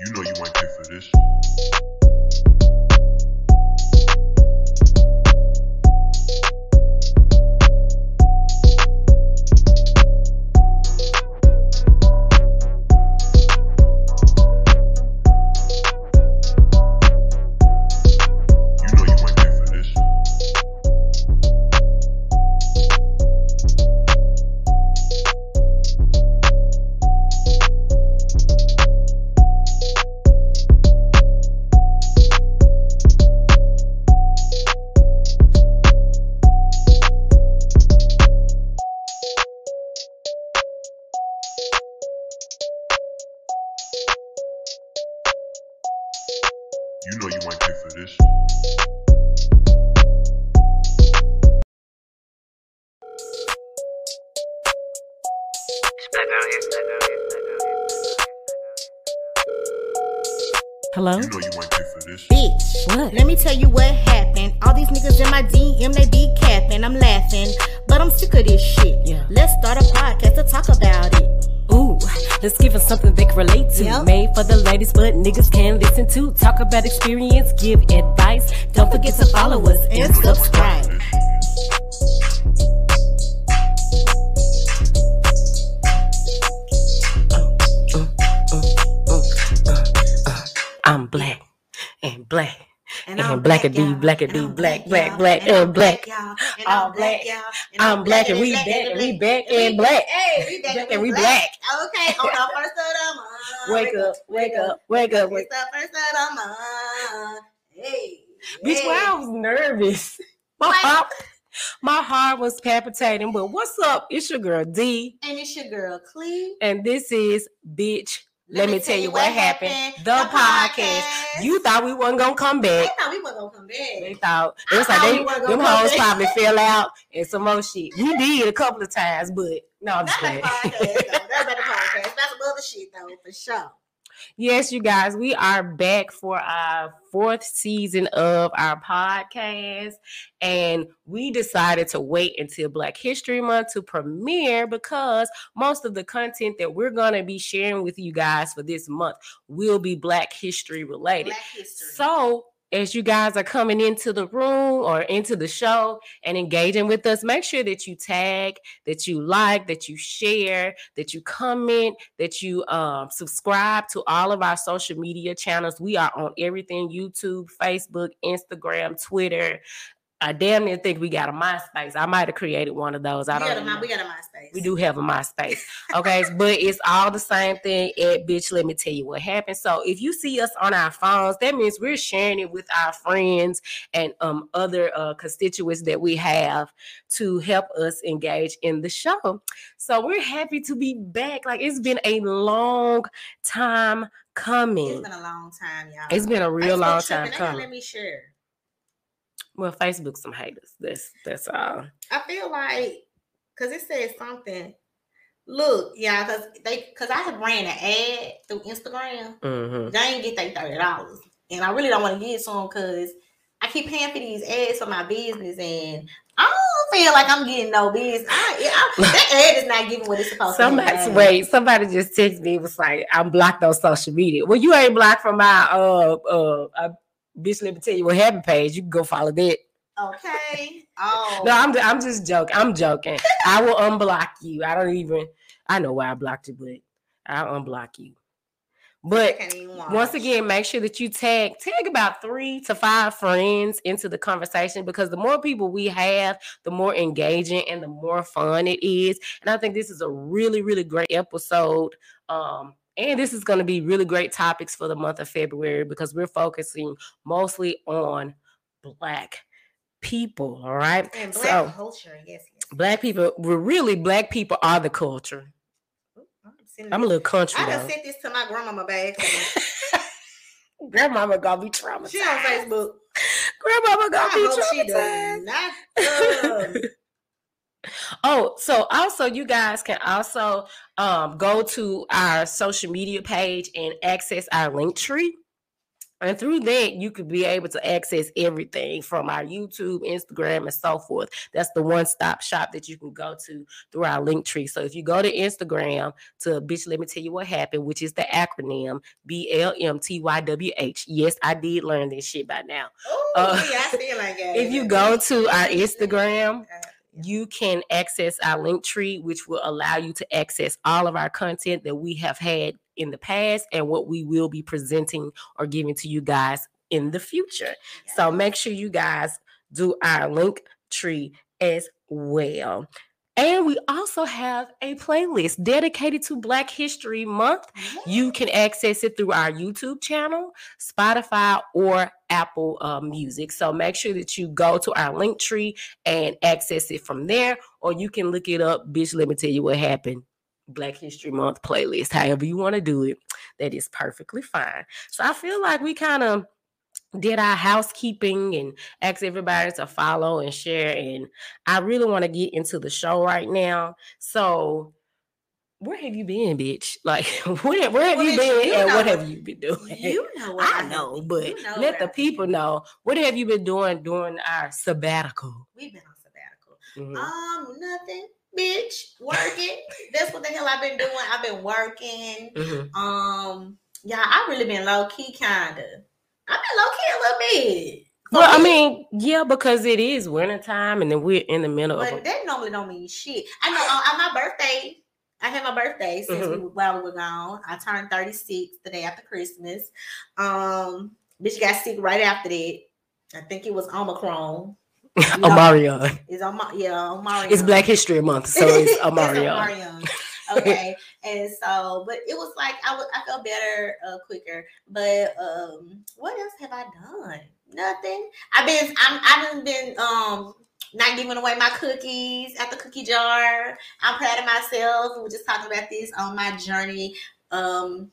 You know you ain't pay for this. Experience, give blacker D, blacker D, black, black, black, and black. y'all. And All black. y'all. And I'm black and we back and we back and black. Hey, we back Black and we black. Okay, on the first of the month. Wake up, wake up, wake up, It's the first of the month. Hey. Bitch, why I was nervous. My heart, my heart was palpitating. But what's up? It's your girl Dee, And it's your girl, Cle. and this is Bitch. Let, me tell you what happened. The, podcast. You thought we wasn't gonna come back. They thought we were gonna come back. They thought it I like they, them hoes probably fell out and some more shit. We did a couple of times, but no, I'm just That's like podcast, though. That's like a podcast. That's some other shit, though, for sure. Yes, you guys, we are back for our fourth season of our podcast. And we decided to wait until Black History Month to premiere because most of the content that we're going to be sharing with you guys for this month will be Black History related. Black history. So, as you guys are coming into the room or into the show and engaging with us, make sure that you tag, that you like, that you share, that you comment, that you um, subscribe to all of our social media channels. We are on everything YouTube, Facebook, Instagram, Twitter. I damn near think we got a MySpace. I might have created one of those. I we don't got, a, know. we got a MySpace. We do have a MySpace. Okay, but it's all the same thing at bitch. Let me tell you what happened. So if you see us on our phones, that means we're sharing it with our friends and um other uh, constituents that we have to help us engage in the show. So we're happy to be back. Like it's been a long time coming. It's been a long time, y'all. It's been a real long time coming. Let me share. Well, Facebook some haters. That's that's all. I feel like because it says something. Look, yeah, because they because I have ran an ad through Instagram. hmm They ain't get their thirty dollars, and I really don't want to get to them because I keep paying for these ads for my business, and I don't feel like I'm getting no business. I, I, that ad is not giving what it's supposed Somebody to. be. wait, somebody just texted me. It was like, I'm blocked on social media. Well, you ain't blocked from my uh uh, uh bitch. Let me tell you what happened page. You can go follow that. Okay. Oh. No, I'm I'm just joking. I'm joking. I will unblock you. I don't even. I know why I blocked you, but I'll unblock you. But once again, make sure that you tag tag about three to five friends into the conversation because the more people we have, the more engaging and the more fun it is. And I think this is a really, really great episode. Um, and this is going to be really great topics for the month of February because we're focusing mostly on black people. All right. and black So culture. Yes, yes. black people, we're really black people are the culture. Ooh, I'm I'm a little country I though. done sent this to my grandmama bag. Grandmama gonna be traumatized. she on Facebook. Grandmama gonna I be hope she traumatized. does not. Oh, so also you guys can also um go to our social media page and access our Linktree. And through that, you could be able to access everything from our YouTube, Instagram, and so forth. That's the one stop shop that you can go to through our Linktree. So if you go to Instagram to Bitch, let me tell you what happened, which is the acronym B L M T Y W H. Yes, I did learn this shit by now. Oh, Uh, yeah, I feel like that. If you go to our Instagram, you can access our Linktree, which will allow you to access all of our content that we have had in the past and what we will be presenting or giving to you guys in the future. So make sure you guys do our link tree as well. And we also have a playlist dedicated to Black History Month. You can access it through our YouTube channel, Spotify, or Apple uh, Music. So make sure that you go to our Linktree and access it from there, or you can look it up. Bitch, let me tell you what happened. Black History Month playlist, however you want to do it, that is perfectly fine. So I feel like we kind of did our housekeeping and asked everybody to follow and share. And I really want to get into the show right now. So, where have you been, bitch? Like, where, where have Well, you been you and what have you been doing? You know what I know, but you know let the people been- know. What have you been doing during our sabbatical? We've been on sabbatical. Mhm. Um, nothing, bitch. Working. That's what the hell I've been doing. I've been working. Mhm. Um, yeah, I've really been low key, kinda. I've been low key a little bit. Well, I mean, yeah, because it is wintertime and then we're in the middle of but that normally don't mean shit. I know on, on my birthday, I had my birthday since Mm-hmm. we, while we were gone. I turned 36 the day after Christmas. Um, bitch got sick right after that. I think it was Omicron. You know, Omarion. It's my yeah, Omarion. It's Black History Month, so it's Omarion. Okay, and so, but it was like I would I felt better uh, quicker. But um, what else have I done? Nothing. I've been I'm I've been um not giving away my cookies at the cookie jar. I'm proud of myself. We were just talking about this on my journey um,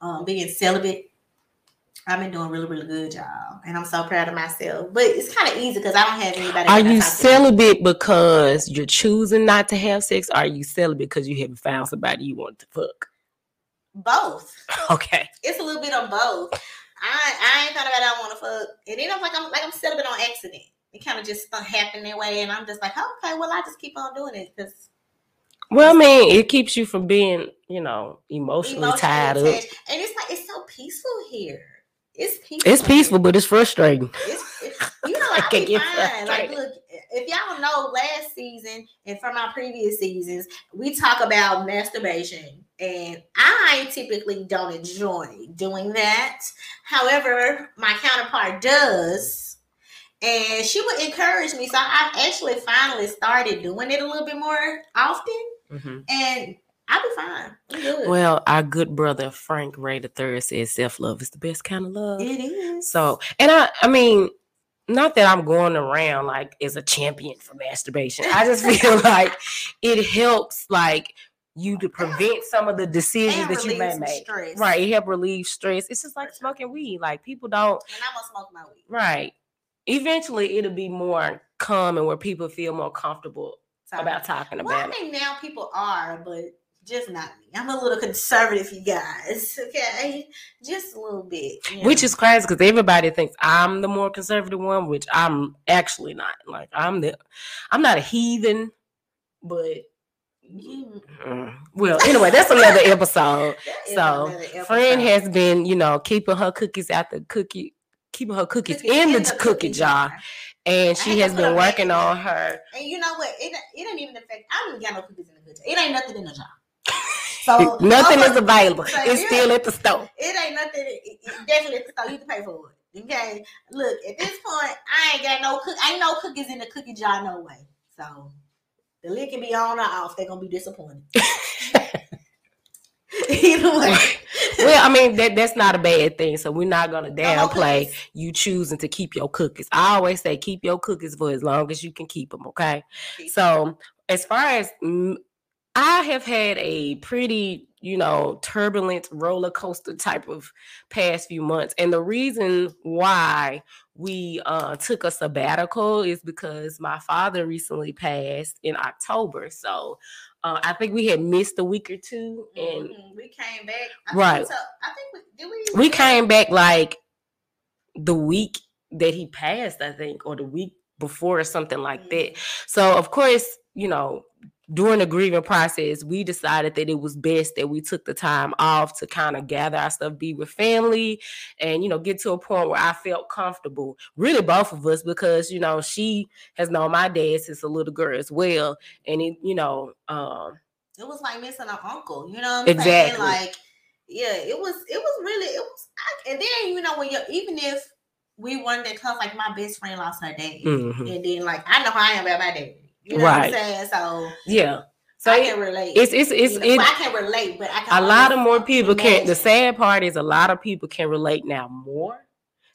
um being celibate. I've been doing really, really good, y'all, and I'm so proud of myself. But it's kind of easy because I don't have anybody. Are you celibate because you're choosing not to have sex? Or are you celibate because you haven't found somebody you want to fuck? Both. Okay. It's a little bit of both. I I ain't thought about I want to fuck, and then I'm like I'm like I'm celibate on accident. It kind of just happened that way, and I'm just like, okay, well I just keep on doing it because Well, I mean, it keeps you from being, you know, emotionally, tied up. and it's like it's so peaceful here. It's peaceful. It's peaceful, but it's frustrating. It's, it's you know I can get fine. Like look, if y'all know last season and from our previous seasons, we talk about masturbation, and I typically don't enjoy doing that. However, my counterpart does. And she would encourage me. So I actually finally started doing it a little bit more often. Mhm. And I'll be fine. I'm good. Well, our good brother Frank Ray the Third says self love is the best kind of love. it is. So, and I, I mean, not that I'm going around like as a champion for masturbation. I just feel like it helps, like you to prevent some of the decisions that you may make. stress. Right, it help relieve stress. It's just like smoking weed. Like people don't. And I'm gonna smoke my weed. Right. Eventually, it'll be more common where people feel more comfortable Sorry. about talking about. Well, I about it. mean, now people are, but just not me. I'm a little conservative, you guys. Okay, just a little bit. you Which is crazy because everybody thinks I'm the more conservative one, which I'm actually not. Like I'm the, I'm not a heathen, but You- mm, well, anyway, that's another episode. that So, another episode. Friend has been, you know, keeping her cookies out the cookie, keeping her cookies, in, the, cookie, jar, and she has been working on her. And you know what? It it ain't even affect. I don't even got no cookies in the cookie jar. It ain't nothing in the jar. So Nothing is available. so It's still at the store. It ain't nothing. It, it definitely at the store. You to pay for it. Okay. Look, at this point, I ain't got no cook. Ain't no cookies in the cookie jar. No way. So the lid can be on or off. They're gonna be disappointed. Either way. well, I mean that that's not a bad thing. So we're not gonna downplay cookies. you choosing to keep your cookies. I always say keep your cookies for as long as you can keep them. Okay. So as far as I have had a pretty, you know, turbulent roller coaster type of past few months, and the reason why we uh, took a sabbatical is because my father recently passed in October. So uh, I think we had missed a week or two, and Mhm. we came back. I Right. Think so, I think we did we. we came back like the week that he passed, I think, or the week before or something like that. Mhm. So of course, you know, during the grieving process, we decided that it was best that we took the time off to kind of gather our stuff, be with family, and you know, get to a point where I felt comfortable. Really, both of us, because you know, she has known my dad since a little girl as well, and it, you know, um, It was like missing an uncle. You know what I'm Exactly. saying? Like, yeah, it was. It was really. It was. I, and then you know when you even if we weren't that close, like my best friend lost her dad, mhm. and then like I know how I am about my dad. You know Right. what I'm saying? So yeah. So I can relate. it's it's it's You know, it, well, I can relate, but I can a lot of more people can. The sad part is a lot of people can relate now more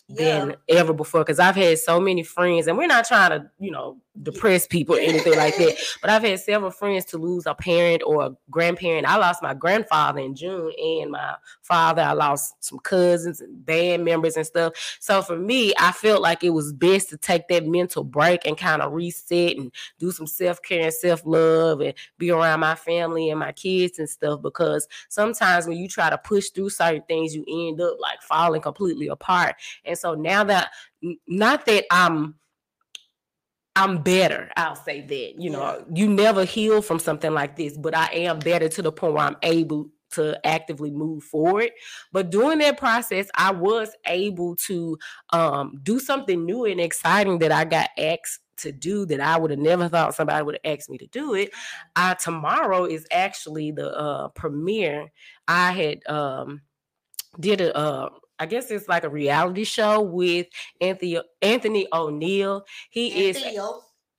Yeah. than ever before because I've had so many friends, and we're not trying to, you know, depress people or anything like that. But I've had several friends to lose a parent or a grandparent. I lost my grandfather in June, and my father. I lost some cousins and band members and stuff. So for me, I felt like it was best to take that mental break and kind of reset and do some self care and self love and be around my family and my kids and stuff. Because sometimes when you try to push through certain things, you end up like falling completely apart. And so now that, not that I'm I'm better. I'll say that. You know, you never heal from something like this, but I am better to the point where I'm able to actively move forward. But during that process, I was able to um, do something new and exciting that I got asked to do that I would have never thought somebody would have asked me to do it. Uh, tomorrow is actually the uh, premiere. I had um, did a uh, I guess it's like a reality show with Anthony Anthony ONeal. He is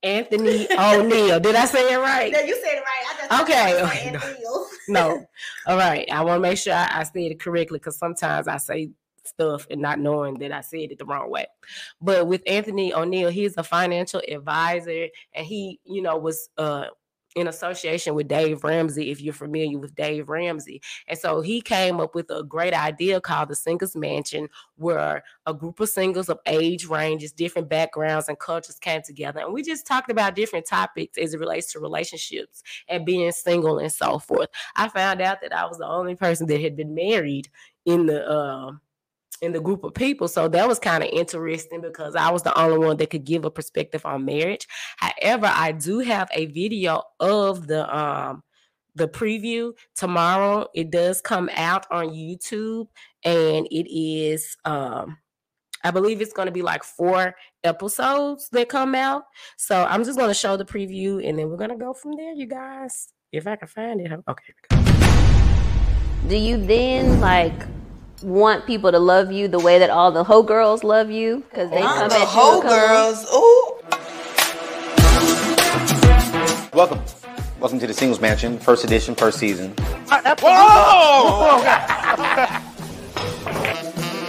Anthony ONeal. Did I say it right? No, you said it right. I just Okay, I okay, no. No. All right. I want to make sure I, I said it correctly because sometimes I say stuff and not knowing that I said it the wrong way. But with Anthony ONeal, he's a financial advisor and he, you know, was uh in association with Dave Ramsey, if you're familiar with Dave Ramsey. And so he came up with a great idea called the Singles Mansion, where a group of singles of age ranges, different backgrounds, and cultures came together. And we just talked about different topics as it relates to relationships and being single and so forth. I found out that I was the only person that had been married in the um in the group of people. So that was kind of interesting because I was the only one that could give a perspective on marriage. However, I do have a video of the um the preview tomorrow. It does come out on YouTube and it is um I believe it's going to be like four episodes that come out. So I'm just going to show the preview and then we're going to go from there, you guys. If I can find it. Okay. do you then like want people to love you the way that all the hoe girls love you because they Not come the at you whole and girls. Ooh. Welcome. Welcome to the Singles Mansion, first edition, first season. Whoa!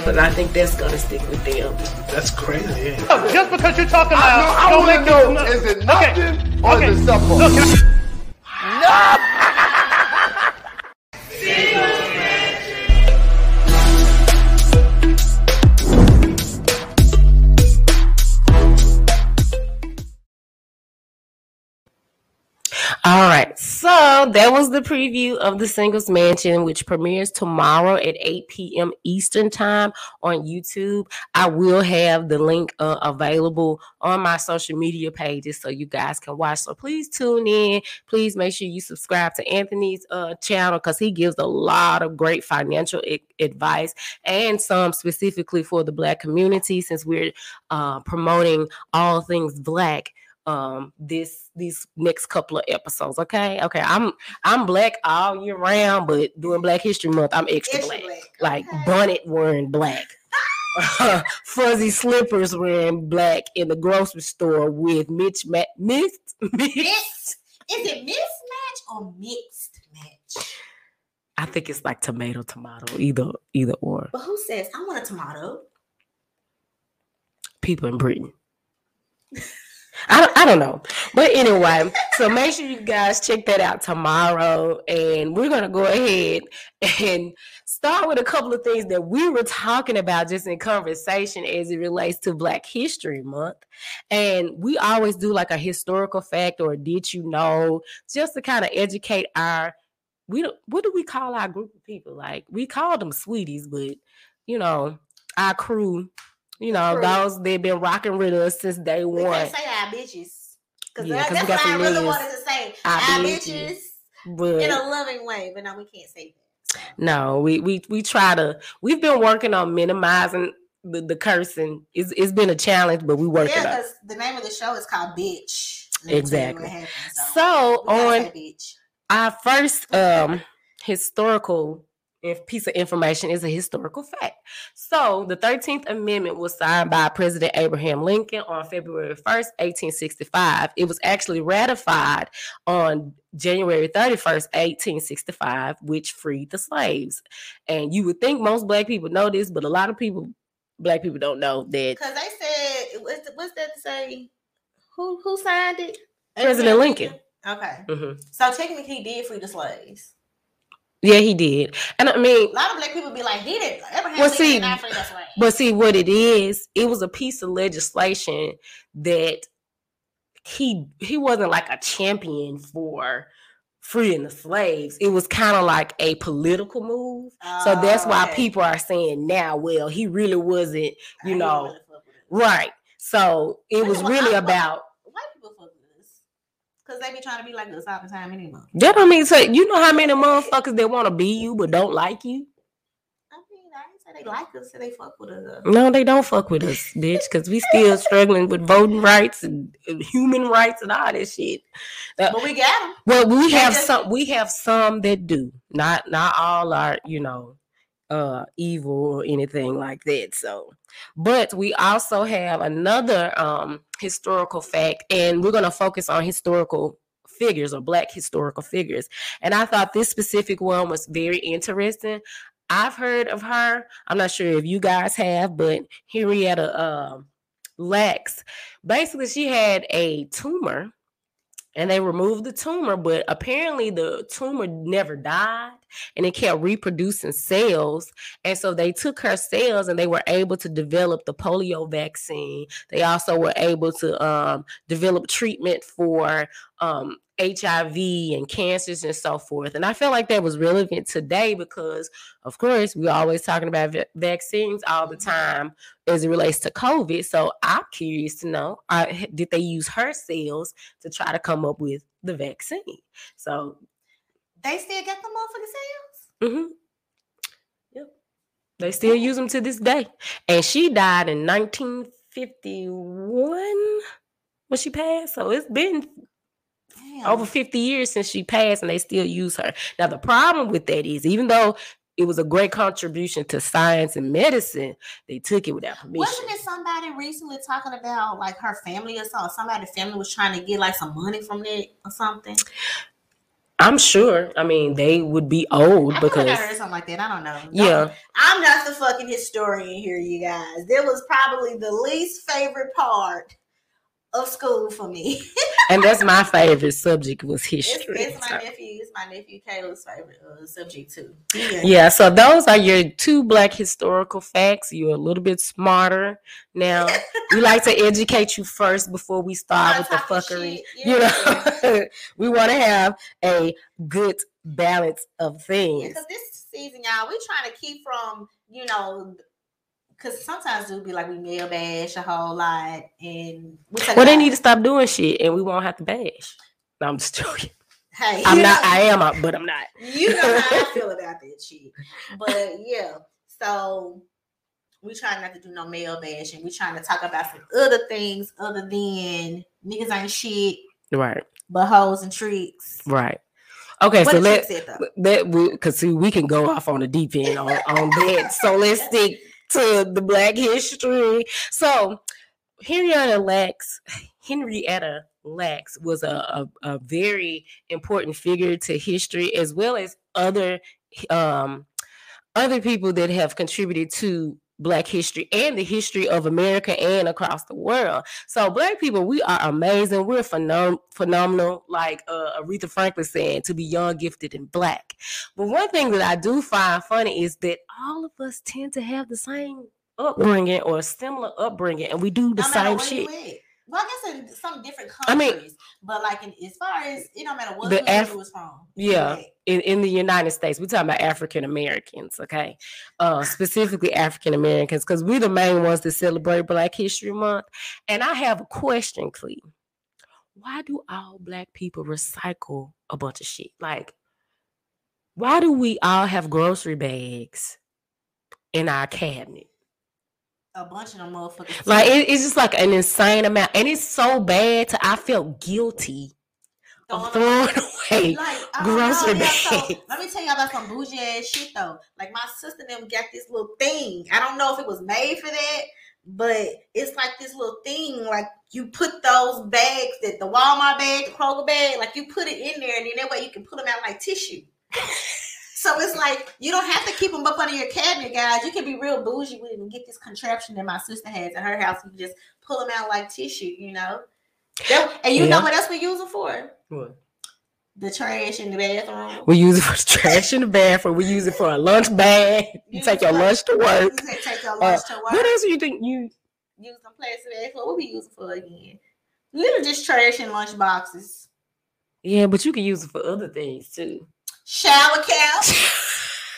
but I think that's going to stick with them. That's crazy. Yeah. Oh, Just because you're talking loud, I don't want make to it know, no- is it Okay. nothing or Okay. is it something? Look, That was the preview of the Singles Mansion, which premieres tomorrow at 8 p.m. Eastern Time on YouTube. I will have the link uh, available on my social media pages so you guys can watch. So please tune in. Please make sure you subscribe to Anthony's uh, channel because he gives a lot of great financial a- advice and some specifically for the Black community since we're uh, promoting all things Black um this these next couple of episodes okay okay i'm i'm black all year round but during black history month i'm extra, Extra black. black, like okay. bonnet wearing black fuzzy slippers wearing black in the grocery store with mitch ma- mixed Mixed. Is it mismatch or mixed match? i think it's like tomato tomato either either or But who says I want a tomato? people in britain I don't, I don't know. But anyway, so make sure you guys check that out tomorrow. And we're going to go ahead and start with a couple of things that we were talking about just in conversation as it relates to Black History Month. And we always do like a historical fact or did you know, just to kind of educate our. We don't, what do we call our group of people? Like we call them sweeties, but you know, our crew You know, True. those they've been rocking with us since day We one. can't say our bitches. Because Yeah, 'cause we that's what I really wanted to say. Our Our, bitches. bitches. But In a loving way, but no, we can't say that. no, we we we try to. We've been working on minimizing the, the cursing. It's it's been a challenge, but we working Yeah, it. because the name of the show is called Bitch. Let me tell you Exactly. So we on bitch. our first um historical if piece of information is a historical fact. So the 13th Amendment was signed by President Abraham Lincoln on February 1st, 1865. It was actually ratified on January 31st, 1865, which freed the slaves. And you would think most black people know this, but a lot of people, black people don't know that Because they said, what's, what's that to say? Who who signed it? President Lincoln. Okay. Mhm. So technically, he did free the slaves. Yeah, he did. And I mean, A lot of black people be like, he did. Abraham Well, see, did not free the. But see, what it is, it was a piece of legislation that he he wasn't like a champion for freeing the slaves. It was kind of like a political move. so oh, that's Oh, why okay. people are saying now, well, he really wasn't, you didn't know, really fuck with it. right. So it was really I- about White people fuck with us because they be trying to be like us all the time anymore. that. I mean, so you know how many motherfuckers that want to be you but don't like you. I mean, I didn't say they like us, say they fuck with us. No, they don't fuck with us, bitch, because we still struggling with voting rights and and human rights and all that shit. Uh, But we got them. Well, we have some. We have some that do. Not not all are you know uh evil or anything like that. So, but we also have another um historical fact, and we're gonna focus on historical figures or black historical figures. And I thought this specific one was very interesting. I've heard of her. I'm not sure if you guys have, but Henrietta um Lacks. Basically, she had a tumor and they removed the tumor, but apparently the tumor never died and it kept reproducing cells. And so they took her cells and they were able to develop the polio vaccine. They also were able to um, develop treatment for um, HIV and cancers and so forth. And I feel like that was relevant today because, of course, we're always talking about va- vaccines all the time as it relates to COVID. So I'm curious to know uh, did they use her cells to try to come up with the vaccine? So, They still got the motherfucking cells. mhm. yep, they still use them to this day. And she died in 1951 when she passed. So it's been Damn. over 50 years since she passed and they still use her. Now the problem with that is even though it was a great contribution to science and medicine, they took it without permission. Wasn't it somebody recently talking about like her family or something? Somebody's family was trying to get like some money from it or something. I'm sure. I mean, they would be old I like I because heard something like that. I don't know. yeah, I'm not the fucking historian here, you guys. That was probably the least favorite part of school for me. and that's my favorite subject was history. it's my so- nephew. It's my nephew Caleb's favorite uh, subject too. Yeah. Yeah, so those are your two black historical facts. You're a little bit smarter now. we like to educate you first before we start with the fuckery. shit, You know, we want to have a good balance of things. because this season, y'all, we trying to keep from, you know, because sometimes it'll be like we male bash a whole lot, and we Well, they need to stop doing shit, and we won't have to bash. No, I'm just joking. Hey, I'm not. know- I am, but I'm not. you know how I feel about that shit. But yeah, so we try not to do no male bash, and We trying to talk about some other things other than niggas ain't shit, Right, but hoes and tricks. right. Okay, what so let that because see we can go off on the deep end on, on that. So let's stick to the black history. So Henrietta Lacks, Henrietta Lacks was a, a, a very important figure to history as well as other um other people that have contributed to black history and the history of America and across the world. So black people, we are amazing. We're phenom- phenomenal, like uh, Aretha Franklin said, to be young, gifted, and black. But one thing that I do find funny is that all of us tend to have the same upbringing or similar upbringing, and we do the No same shit. Well, I guess in some different I mean- countries, but like in, as far as it don't matter what The country Af- it was from. Yeah. In, in the United States. We're talking about African Americans, okay? Uh, specifically African Americans, because we're the main ones that celebrate Black History Month. And I have a question, Cle. Why do all black people recycle a bunch of shit? Like, why do we all have grocery bags in our cabinet? A bunch of them motherfuckers. Like, it- it's just like an insane amount. And it's so bad to I felt guilty of Throwing throwing away. Like, grocery know, yeah, so, bags. let me tell you about some bougie ass shit though. Like my sister them got this little thing. I don't know if it was made for that, but it's like this little thing. Like you put those bags that the Walmart bag, the Kroger bag, like you put it in there, and then that way you can put them out like tissue. So it's like you don't have to keep them up under your cabinet, guys. You can be real bougie with it and get this contraption that my sister has at her house. You can just pull them out like tissue, you know. That- and you know what else we use it for? What? The trash in the bathroom. We use it for the trash in the bathroom. We use it for a lunch bag. You take your lunch to work. You take your Uh, lunch to work. What else do you think you? Use them plastic bags. for what we use it for again? Literally just trash in lunch boxes. Yeah, but you can use it for other things too. Shower caps.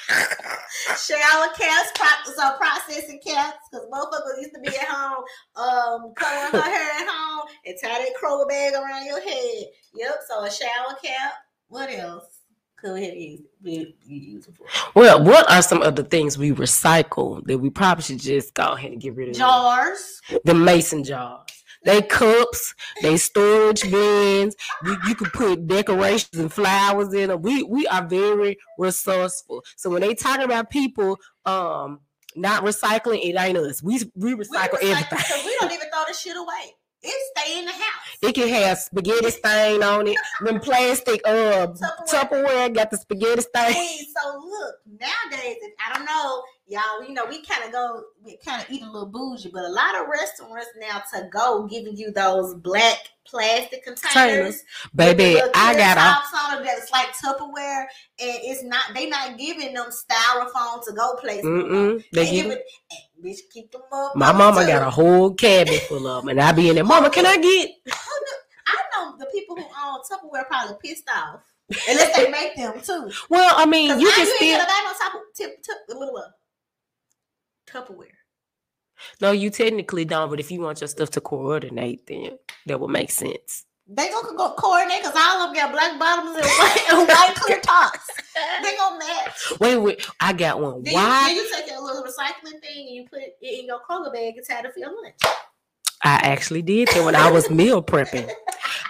Shower caps, pro- so processing caps, because motherfuckers used to be at home, um, coloring her hair at home and tie that Kroger bag around your head. Yep, so a shower cap. What else could we have used? We, we use it for Well, what are some other things we recycle that we probably should just go ahead and get rid of? jars. The mason jars. They cups, they storage bins. You, you can put decorations and flowers in them. We we are very resourceful. So when they talk about people um not recycling, it ain't us. We we We recycle recycle everything. because we don't even throw the shit away. It stay in the house. It can have spaghetti stain on it. Them plastic uh Tupperware. Tupperware got the spaghetti stain. Hey, so look, nowadays, I don't know, y'all, you know, we kind of go, we kind of eat a little bougie, but a lot of restaurants now to go giving you those black plastic containers. Baby, I got a tops on them that's like Tupperware, and it's not, they not giving them styrofoam to go places. Mm-mm. They They give it. eh, bitch, keep them up. my mama got a whole cabinet full of them, and I be in there. Mama, can I get? I know the people who own Tupperware probably pissed off. Unless they make them too. Well, I mean, you I can still. gonna buy no Tupper, tip, tip, a little Tupperware. No, you technically don't. But if you want your stuff to coordinate, then that would make sense. They gonna go coordinate because all of them got black bottoms and white, and white clear tops. They gonna match. Wait, wait, I got one. Then you, Why? then you take your little recycling thing and you put it in your Kroger bag and tie it for your lunch. I actually did that when I was meal prepping.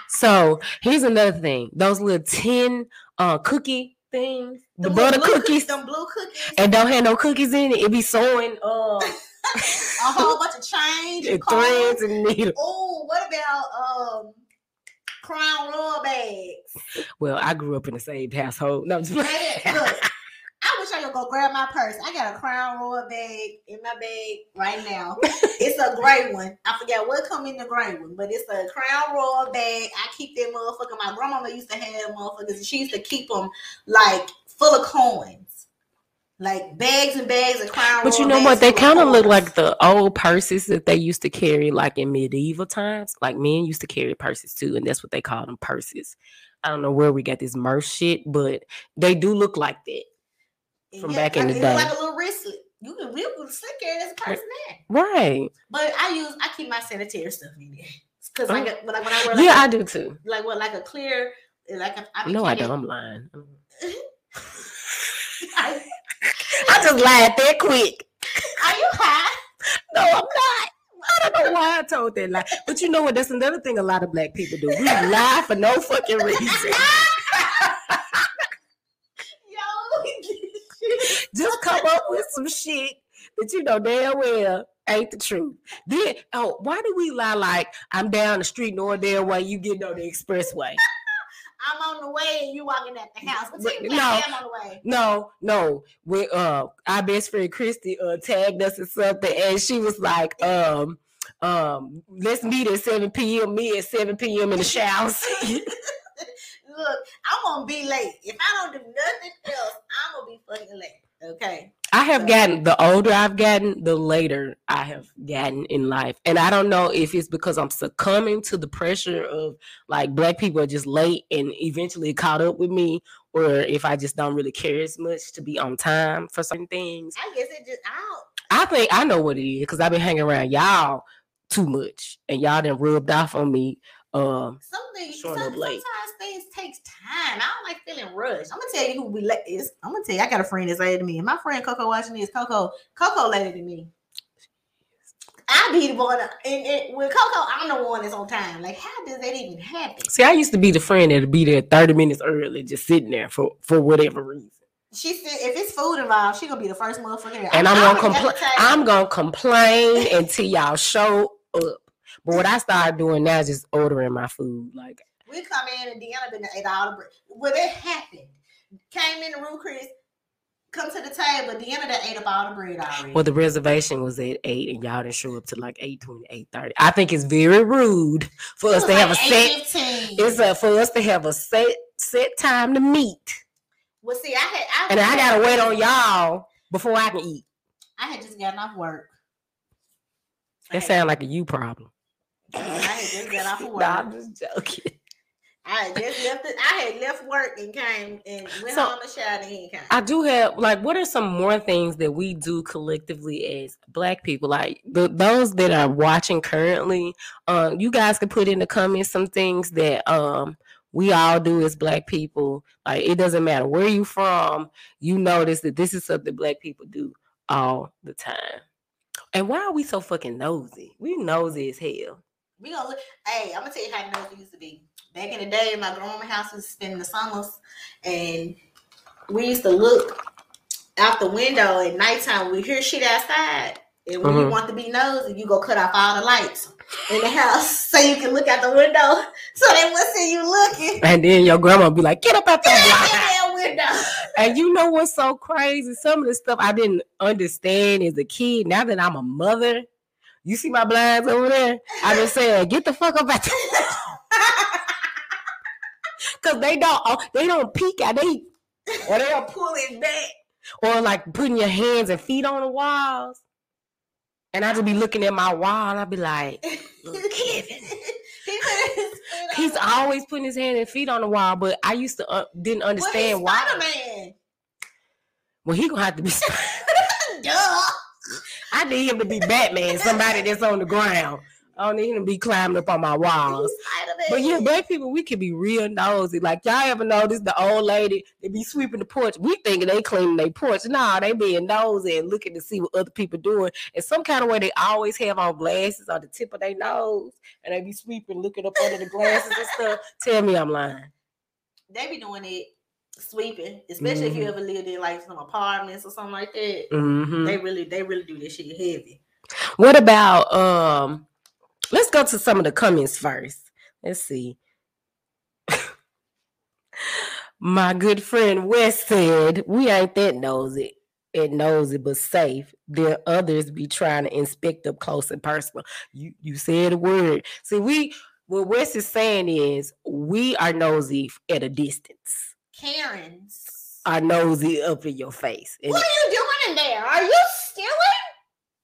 So here's another thing: those little tin uh cookie things, the Them butter blue cookies, them blue cookies, and don't have no cookies in it. It be sewing uh a whole bunch of change and and threads and needles. Oh, what about um crown royal bags? Well, I grew up in the same household. No, I'm just look, I wish I could go grab my purse. I got a crown royal bag in my bag right now. It's a gray one. I forget what come in the gray one, but it's a crown royal bag. I keep that motherfucker. My grandmama used to have motherfuckers, she used to keep them like full of coins, like bags and bags of crown. But you know what? They kind of look like the old purses that they used to carry, like in medieval times. Like men used to carry purses too, and that's what they call them purses. I don't know where we got this merch shit, but they do look like that. From back in the day. like a little wristlet. You can real good slick carry as a person there. Right. But I use I keep my sanitary stuff in there because like, oh. a- like when I wear like Yeah, a- I do too. like what like a clear like a, I No, I don't. I'm lying. I- I just lied that quick. Are you high? No, I'm not. I don't know why I told that lie. But you know what? That's another thing a lot of black people do. We lie for no fucking reason. Just come up with some shit that you know damn well ain't the truth. Then, oh, why do we lie like I'm down the street in Oradell while you getting on the expressway? I'm on the way and you walking at the house. But no. no. On the way. No, no. When uh our best friend Christy uh tagged us or something and she was like, um, um, let's meet at 7 p.m. Me at 7 p.m. in the shower. Look, I'm gonna be late. If I don't do nothing else, I'm gonna be fucking late. Okay. I have So- gotten the older I've gotten, the later I have gotten in life. And I don't know if it's because I'm succumbing to the pressure of like black people are just late and eventually caught up with me, or if I just don't really care as much to be on time for certain things. I guess it just out. I think I know what it is because I've been hanging around y'all too much and y'all done rubbed off on me. Um, Something some, sometimes things takes time. I don't like feeling rushed. I'm gonna tell you who we let is. I'm gonna tell you, I got a friend that's later than me. And my friend Coco watching this, Coco, Coco later than me. I be the one and, and with Coco, I'm the one that's on time. Like, how does that even happen? see, I used to be the friend that'd be there 30 minutes early, just sitting there for for whatever reason. She said if it's food involved, she gonna be the first motherfucker there. and I'm I gonna would complain. I'm gonna complain until y'all show up. But what I started doing now is just ordering my food. Like We come in and Deanna been ate all the bread. Well, it happened. Came in the room, Chris. Come to the table. Deanna done ate up all the bread already. well, the reservation was at eight, and y'all didn't show up to like 8 8 I think it's very rude for us to have a set. 8:15. It's a, for us to have a set set time to meet, Well, see, I had, I and I gotta wait on y'all before I can eat. I had just gotten off work. That sounds like a you problem. I had just got off of work. Nah, I'm just joking. I just left. It, I had left work and came and went So- home and showered and came. I do have like what are some more things that we do collectively as black people like the, those that are watching currently um you guys can put in the comments some things that um we all do as black people like it doesn't matter where you from you notice that this is something black people do all the time and why are we so fucking nosy we nosy as hell we gonna look. Hey, I'm gonna tell you how nosy used to be. Back in the day, my grandma house was spending the summers, and we used to look out the window at nighttime. We hear shit outside, and when you Mhm. want to be nosy, you go cut off all the lights in the house so you can look out the window, so they won't see you looking. and then your grandma be like get up out Get there out that window. And you know what's so crazy? Some of the stuff I didn't understand as a kid. Now that I'm a mother, you see my blinds over there. I just said, get the fuck up out there. Cause they don't oh, they don't peek at they or they'll pull it back. Or like putting your hands and feet on the walls. And I just be looking at my wall and I be like, "Look, Kevin. He put his feet on He's always putting his hand and feet on the wall, but I used to uh, didn't Well, understand why. Spider-Man. Well, he gonna have to be. Duh. I need him to be Batman, somebody that's on the ground. I don't need him to be climbing up on my walls. But yeah, black people, we can be real nosy. Like y'all ever notice the old lady they be sweeping the porch? We thinking they cleaning their porch. Nah, they being nosy and looking to see what other people doing. And some kind of way they always have on glasses on the tip of their nose, and they be sweeping, looking up under the glasses and stuff. Tell me I'm lying. they be doing it sweeping, especially if you Mhm. ever lived in like some apartments or something like that. hmm They really, they really do this shit heavy. What about um? Let's go to some of the comments first. Let's see. My good friend Wes said, "We ain't that nosy, and nosy, but safe. There others be trying to inspect up close and personal. You you said a word. See, we what Wes is saying is we are nosy at a distance. Karens. Are nosy up in your face. And what are you doing in there? Are you stealing?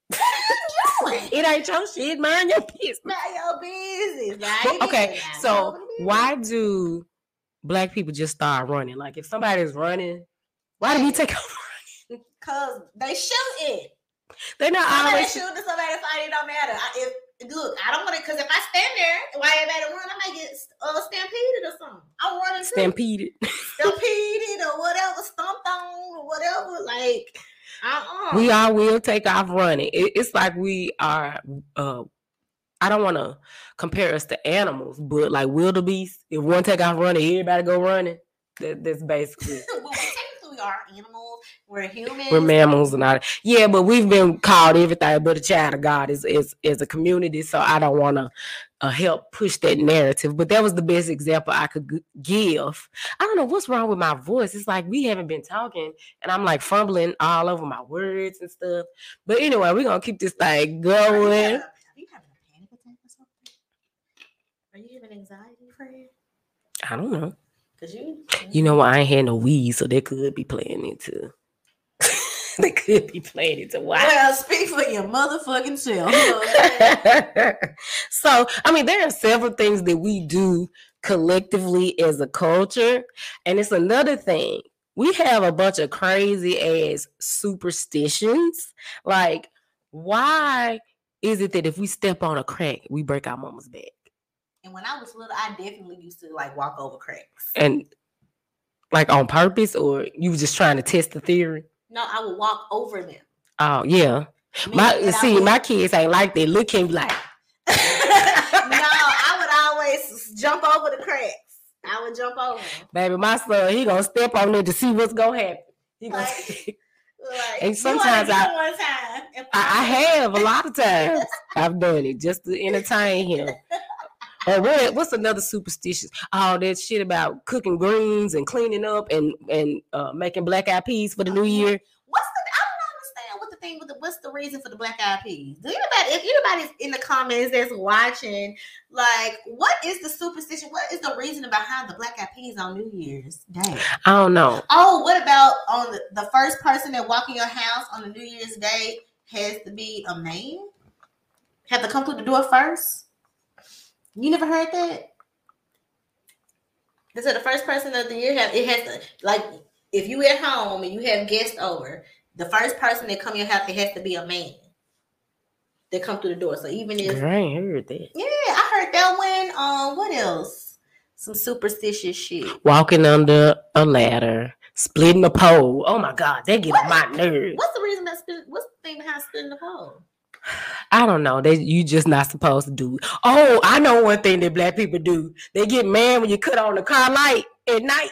What are you doing? it ain't your shit. Mind your business. Not your business, right? okay, so why do black people just start running? Like if somebody's running, why do we take off? running? Because they shooting. They're not Somebody always. shooting, somebody fighting, it don't matter. I, if look, I don't want it because if I stand there while everybody run, I might get uh, stampeded or something. I'm running too. Stampeded. stampeded or whatever, stomped on or whatever. Like, uh-uh. we all will take off running. It- it's like we are. uh I don't want to compare us to animals, but like wildebeest, if one take off running, everybody go running. That, that's basically. well, we are animals. We're humans. We're mammals and all that. Yeah, but we've been called everything but a child of God as as, as a community. So I don't want to uh, help push that narrative. But that was the best example I could g- give. I don't know what's wrong with my voice. It's like we haven't been talking, and I'm like fumbling all over my words and stuff. But anyway, we're gonna keep this thing going. are you having a panic attack or something? Are you having anxiety, Fred? I don't know. Because you. You know? I ain't had no weed, so that could be playing into. they could be planning to watch. Well, speak for your motherfucking self. You know what I'm saying? so, I mean, there are several things that we do collectively as a culture. And it's another thing. We have a bunch of crazy ass superstitions. Like, why is it that if we step on a crack, we break our mama's back? and when I was little, I definitely used to like walk over cracks. And like on purpose, or you were just trying to test the theory? No, I would walk over them. Oh, yeah. My Meaning that see, would- my kids ain't like that. Look him like, no, I would always jump over the cracks. I would jump over. baby, my son, he gonna step on it to see what's gonna happen. He gonna Like- Like, And sometimes I- do it one time. If I, I have a lot of times. I've done it just to entertain him. What, what's another superstition? All that shit about cooking greens and cleaning up and and uh, making black eyed peas for the new year. What's the? I don't understand what the thing with the. What's the reason for the black eyed peas? Do anybody? If anybody's in the comments that's watching, like, what is the superstition? What is the reason behind the black eyed peas on New Year's Day? I don't know. Oh, what about on the, the first person that walk in your house on the New Year's Day has to be a man? Have to come through the door first? You never heard that? They said the first person of the year have it has to like if you at home and you have guests over, the first person that come your house it has to be a man that come through the door. So even if I ain't heard that. yeah, I heard that one. Um, what else? Some superstitious shit. Walking under a ladder, splitting a pole. Oh my god, that get on my nerves. What's the reason that split, what's the thing behind splitting the pole? I don't know. They you just not supposed to do. it. Oh, I know one thing that black people do. They get mad when you cut on the car light at night.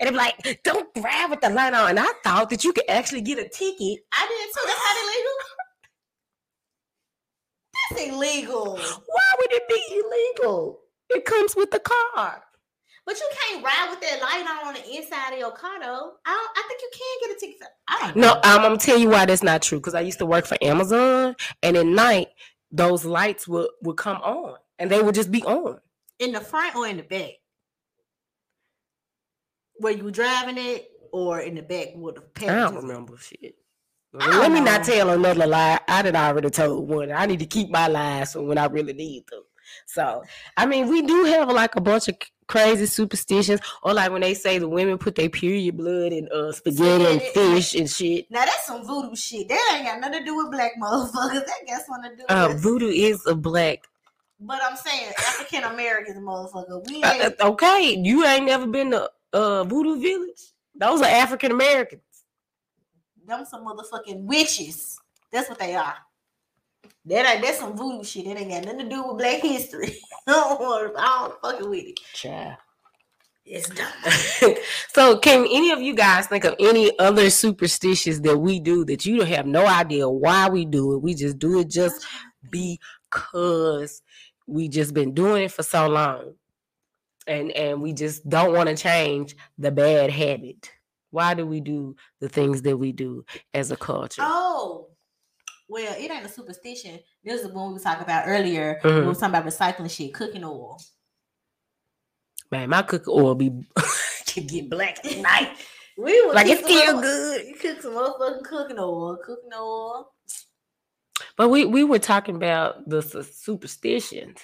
And they be like, don't grab with the light on. And I thought that you could actually get a ticket. I did too. That's not illegal. That's illegal. Why would it be illegal? It comes with the car. But you can't ride with that light on on the inside of your car though. I don't, I think you can get a ticket. For, I don't know. No, I'm, I'm gonna tell you why that's not true. Because I used to work for Amazon, and at night those lights would would come on, and they would just be on. in the front or in the back. Were you driving it or in the back with the I don't remember shit. Let me not tell another lie. I did already told one. I need to keep my lies for when I really need them. So, I mean, we do have like a bunch of crazy superstitions, or like when they say the women put their period blood in uh, spaghetti and fish and shit. Now that's some voodoo shit. That ain't got nothing to do with black motherfuckers. That got something to do Uh, with. voodoo is a black. But I'm saying African Americans, motherfucker. We Uh, ain't. uh, okay, you ain't never been to uh, voodoo village. Those are African Americans. them some motherfucking witches. That's what they are. That ain't that's some voodoo shit. That ain't got nothing to do with black history. I don't want I don't fucking with it. Child. It's dumb. so can any of you guys think of any other superstitions that we do that you don't have no idea why we do it we just do it just because we just been doing it for so long and and we just don't want to change the bad habit why do we do the things that we do as a culture Oh, well, it ain't a superstition. This is the one we was talking about earlier. Mhm. We were talking about recycling shit, cooking oil. man my cooking oil be can get black at night We like it's still good You cook some motherfucking cooking oil, cooking oil. but we we were talking about the su- superstitions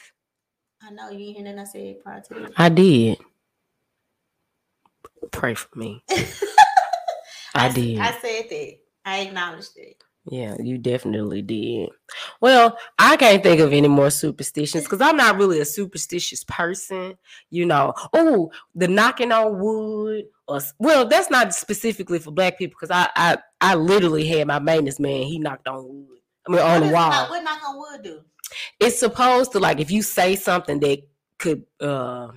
I know you ain't hear nothing I said prior to this. I did. Pray for me. I did. I said that. I acknowledged it. Yeah, you definitely did. Well, I can't think of any more superstitions because I'm not really a superstitious person. You know, oh, the knocking on wood, or well, that's not specifically for black people because I, I I literally had my maintenance man. He knocked on wood. I mean, on What the wall. knock- what knock on wood do? it's supposed to like if you say something that could uh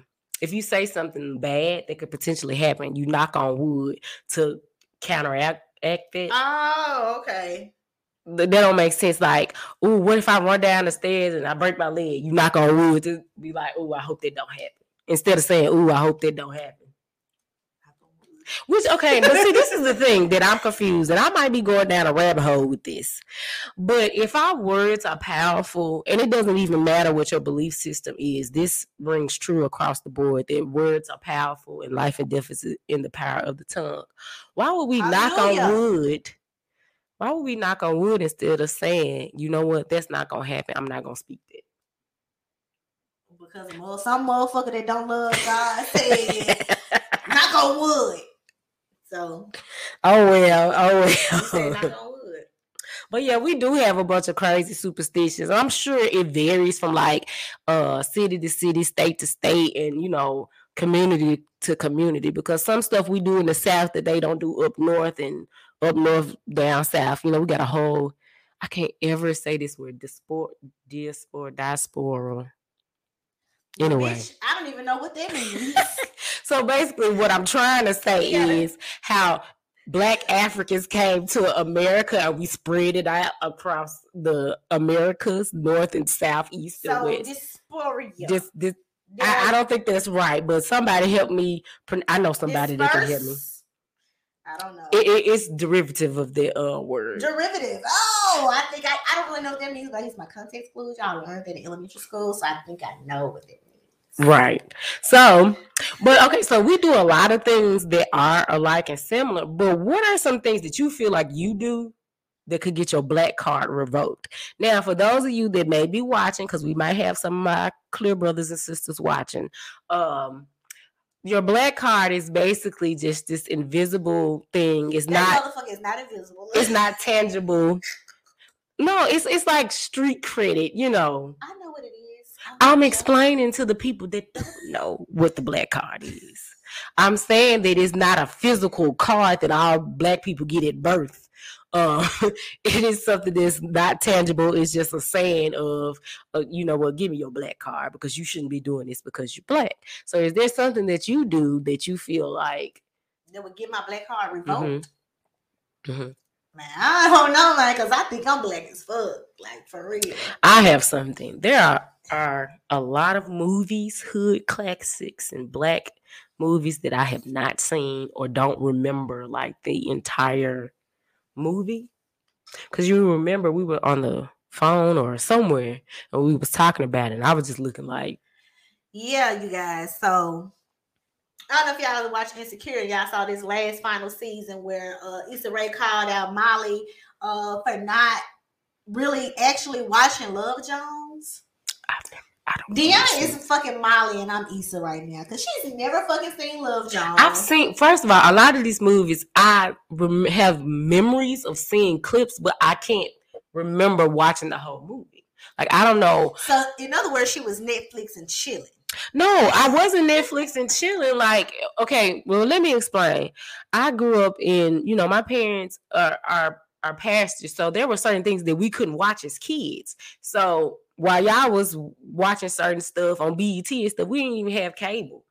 if you say something bad that could potentially happen, you knock on wood to counteract act it. Oh, okay. Th- that don't make sense. Like, oh, what if I run down the stairs and I break my leg? You knock on wood to be like, oh, I hope that don't happen. Instead of saying, oh, I hope that don't happen. Which okay, but see, this is the thing that I'm confused, and I might be going down a rabbit hole with this. But if our words are powerful, and it doesn't even matter what your belief system is, this rings true across the board that words are powerful, and life and death is in the power of the tongue. Why would we knock on wood Why would we knock on wood instead of saying, you know what, that's not gonna happen. I'm not gonna speak that. Because well, some motherfucker that don't love God said, knock on wood. So oh well, oh we say knock well. But yeah, we do have a bunch of crazy superstitions. I'm sure it varies from like uh city to city, state to state, and you know, community to community because some stuff we do in the south that they don't do up north and up north down south. You know, we got a whole I can't ever say this word diaspora diaspora diaspora. Anyway. Bitch, I don't even know what that means. so basically what I'm trying to say Yeah. is how black Africans came to America and we spread it out across the Americas, north and south, east and west. dysphoria. This, this, I, I don't think that's right, but somebody help me. I know somebody that can help me. I don't know. It, it- it's derivative of the uh, word. Derivative. Oh, I think I, I don't really know what that means, but I use my context clues. Y'all learned that in elementary school, so I think I know what it means. Right. So, but okay, so we do a lot of things that are alike and similar, but what are some things that you feel like you do that could get your black card revoked? Now, for those of you that may be watching, because we might have some of my clear brothers and sisters watching, um, your black card is basically just this invisible thing. It's That not motherfucker is not invisible. it's not tangible. No, it's it's like street credit, you know. I know what it is. I'm explaining to the people that don't know what the black card is. I'm saying that it's not a physical card that all black people get at birth. Uh, it is something that's not tangible. It's just a saying of, uh, you know what, give me your black card because you shouldn't be doing this because you're black. So, is there something that you do that you feel like, That would get my black card revoked. Mhm. Mhm. Man, I don't know, man, because I think I'm black as fuck. Like for real. I have something. There are, are a lot of movies, hood classics, and black movies that I have not seen or don't remember like the entire movie. Because you remember we were on the phone or somewhere and we was talking about it, and I was just looking like, Yeah, you guys. So I don't know if y'all was watching Insecure. Y'all saw this last final season where uh Issa Rae called out Molly uh for not really actually watching Love Jones. I've never, I don't. Dion is fucking Molly and I'm Issa right now because she's never fucking seen Love Jones. I've seen. First of all, a lot of these movies I rem- have memories of seeing clips, but I can't remember watching the whole movie. Like I don't know. so in other words, she was Netflix and chilling. No, I wasn't Netflix and chilling. Like, okay, well, let me explain. I grew up in, you know, my parents are are are pastors, so there were certain things that we couldn't watch as kids. So while y'all was watching certain stuff on BET and stuff, we didn't even have cable.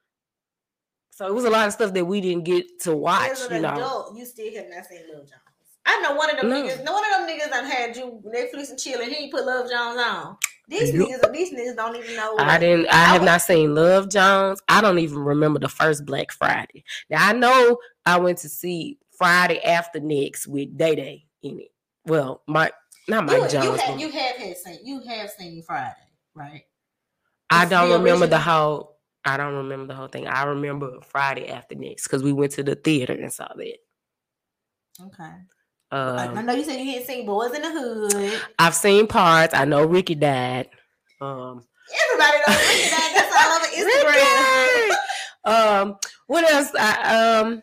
So it was a lot of stuff that we didn't get to watch, As an you know. adult, you still have not seen Love Jones. I know one of them No. niggas. No one of them niggas done had you Netflix and chilling. He ain't put Love Jones on. These Yup. niggas, these niggas don't even know. I didn't. I I have was- not seen Love Jones. I don't even remember the first Black Friday. Now I know I went to see Friday After Next with Day Day in it. Well, Mike, not Mike You, you, Jones. have, you have had seen you have seen Friday, right? I it's don't remember the whole. I don't remember the whole thing. I remember Friday After Next because we went to the theater and saw that. Okay. I Um, know you said you hadn't seen Boys in the Hood. I've seen parts. I know Ricky died. Um, Everybody knows Ricky Died. That's all over Instagram. Um, what else? I um,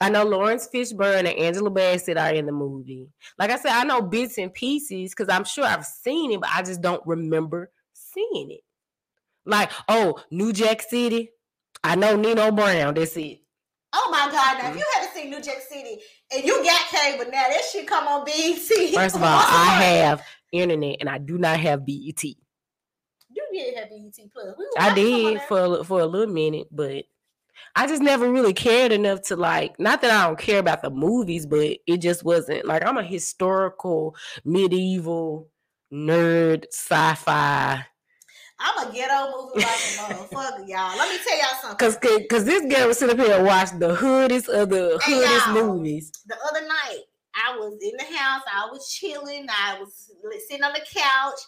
I know Laurence Fishburne and Angela Bassett are in the movie. Like I said, I know bits and pieces because I'm sure I've seen it, but I just don't remember seeing it. Like, oh, New Jack City. I know Nino Brown. That's it. Oh my God! Mm-hmm. Now if you haven't seen New Jack City and you got cable now, that shit come on BET. First of all, I have internet and I do not have BET. You did have BET Plus. We I watching some on did for for a little minute, but I just never really cared enough to like. Not that I don't care about the movies, but it just wasn't like I'm a historical, medieval nerd, sci-fi. I'm a ghetto movie watching motherfucker, y'all. Let me tell y'all something. Cause, cause, 'cause this girl was sitting up here and watched the hoodest of the Hey, movies. the other night I was in the house, I was chilling, I was sitting on the couch,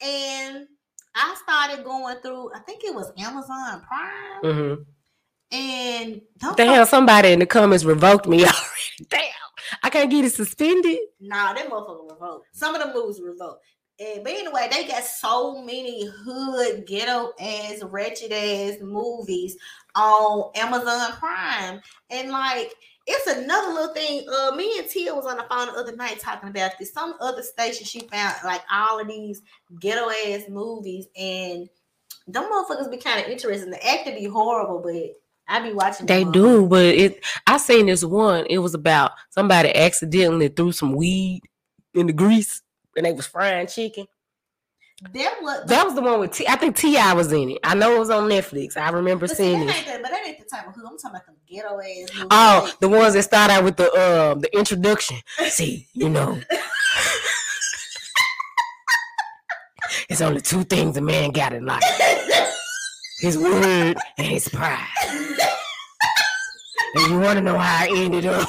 and I started going through, I think it was Amazon Prime, hmm And don't Damn, somebody in the comments revoked me already. Damn, I can't get it suspended. Nah, that motherfucker revoked. Some of the movies revoked. And, but anyway, they got so many hood, ghetto ass, wretched ass movies on Amazon Prime. And like, it's another little thing. Uh, me and Tia was on the phone the other night talking about this. Some other station she found like all of these ghetto ass movies, and them motherfuckers be kind of interesting. The acting be horrible, but I be watching. They do, but it. I seen this one. It was about somebody accidentally threw some weed in the grease, and they was frying chicken. That was That was the one with T. I think Ti was in it. I know it was on Netflix. I remember see, seeing that it. ain't but that ain't the type of hood. I'm talking about the ghetto ass. Oh, Like, the ones that start out with the um the introduction. See, you know, it's only two things a man got in life: his word and his pride. And you want to know how I ended up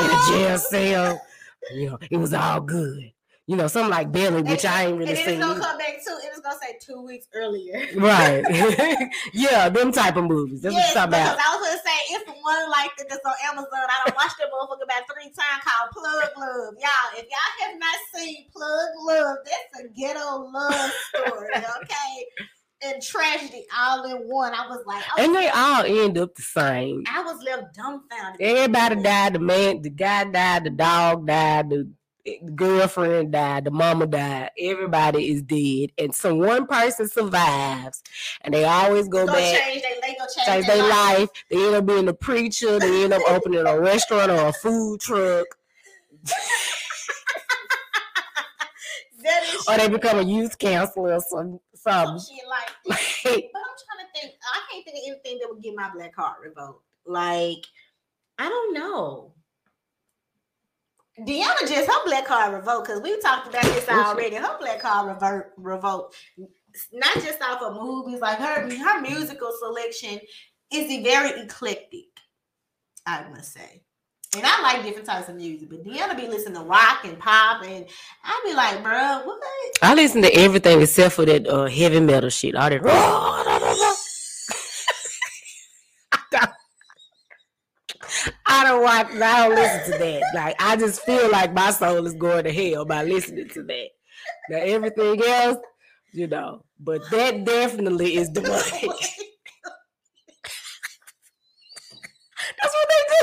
in a jail cell? You know, it was all good. You know, something like Billy, which I ain't really and seen. it's gonna come back too. It was gonna say two weeks earlier. Right. yeah, them type of movies. That's Yes, what I'm talking because about. I was gonna say it's the one like that that's on Amazon. I don't watch that motherfucker about three times called Plug Love. Y'all, if y'all have not seen Plug Love, that's a ghetto love story, okay? And tragedy all in one. I was like, And they all end up the same. I was left dumbfounded. Everybody died. The man, the guy died. The dog died. The eh, girlfriend died. The mama died. Everybody is dead, and so one person survives, and they always go Go back. change they, they go change, Change their their life. life. They end up being a preacher. They end up opening a restaurant or a food truck, or they become a youth counselor or some some something. shit like. Like, But I'm trying to think. I can't think of anything that would get my black heart revoked. Like, I don't know. Deanna just her black card revoked because we talked about this already. Her black card revert revoked, not just off of movies. Like her her musical selection is very eclectic. I must say. And I like different types of music, but Deanna be listening to rock and pop, and I be like, bro, what? I listen to everything except for that uh, heavy metal shit. All that. I don't watch. I don't listen to that. Like I just feel like my soul is going to hell by listening to that. Now everything else, you know, but that definitely is demonic. That's what they do.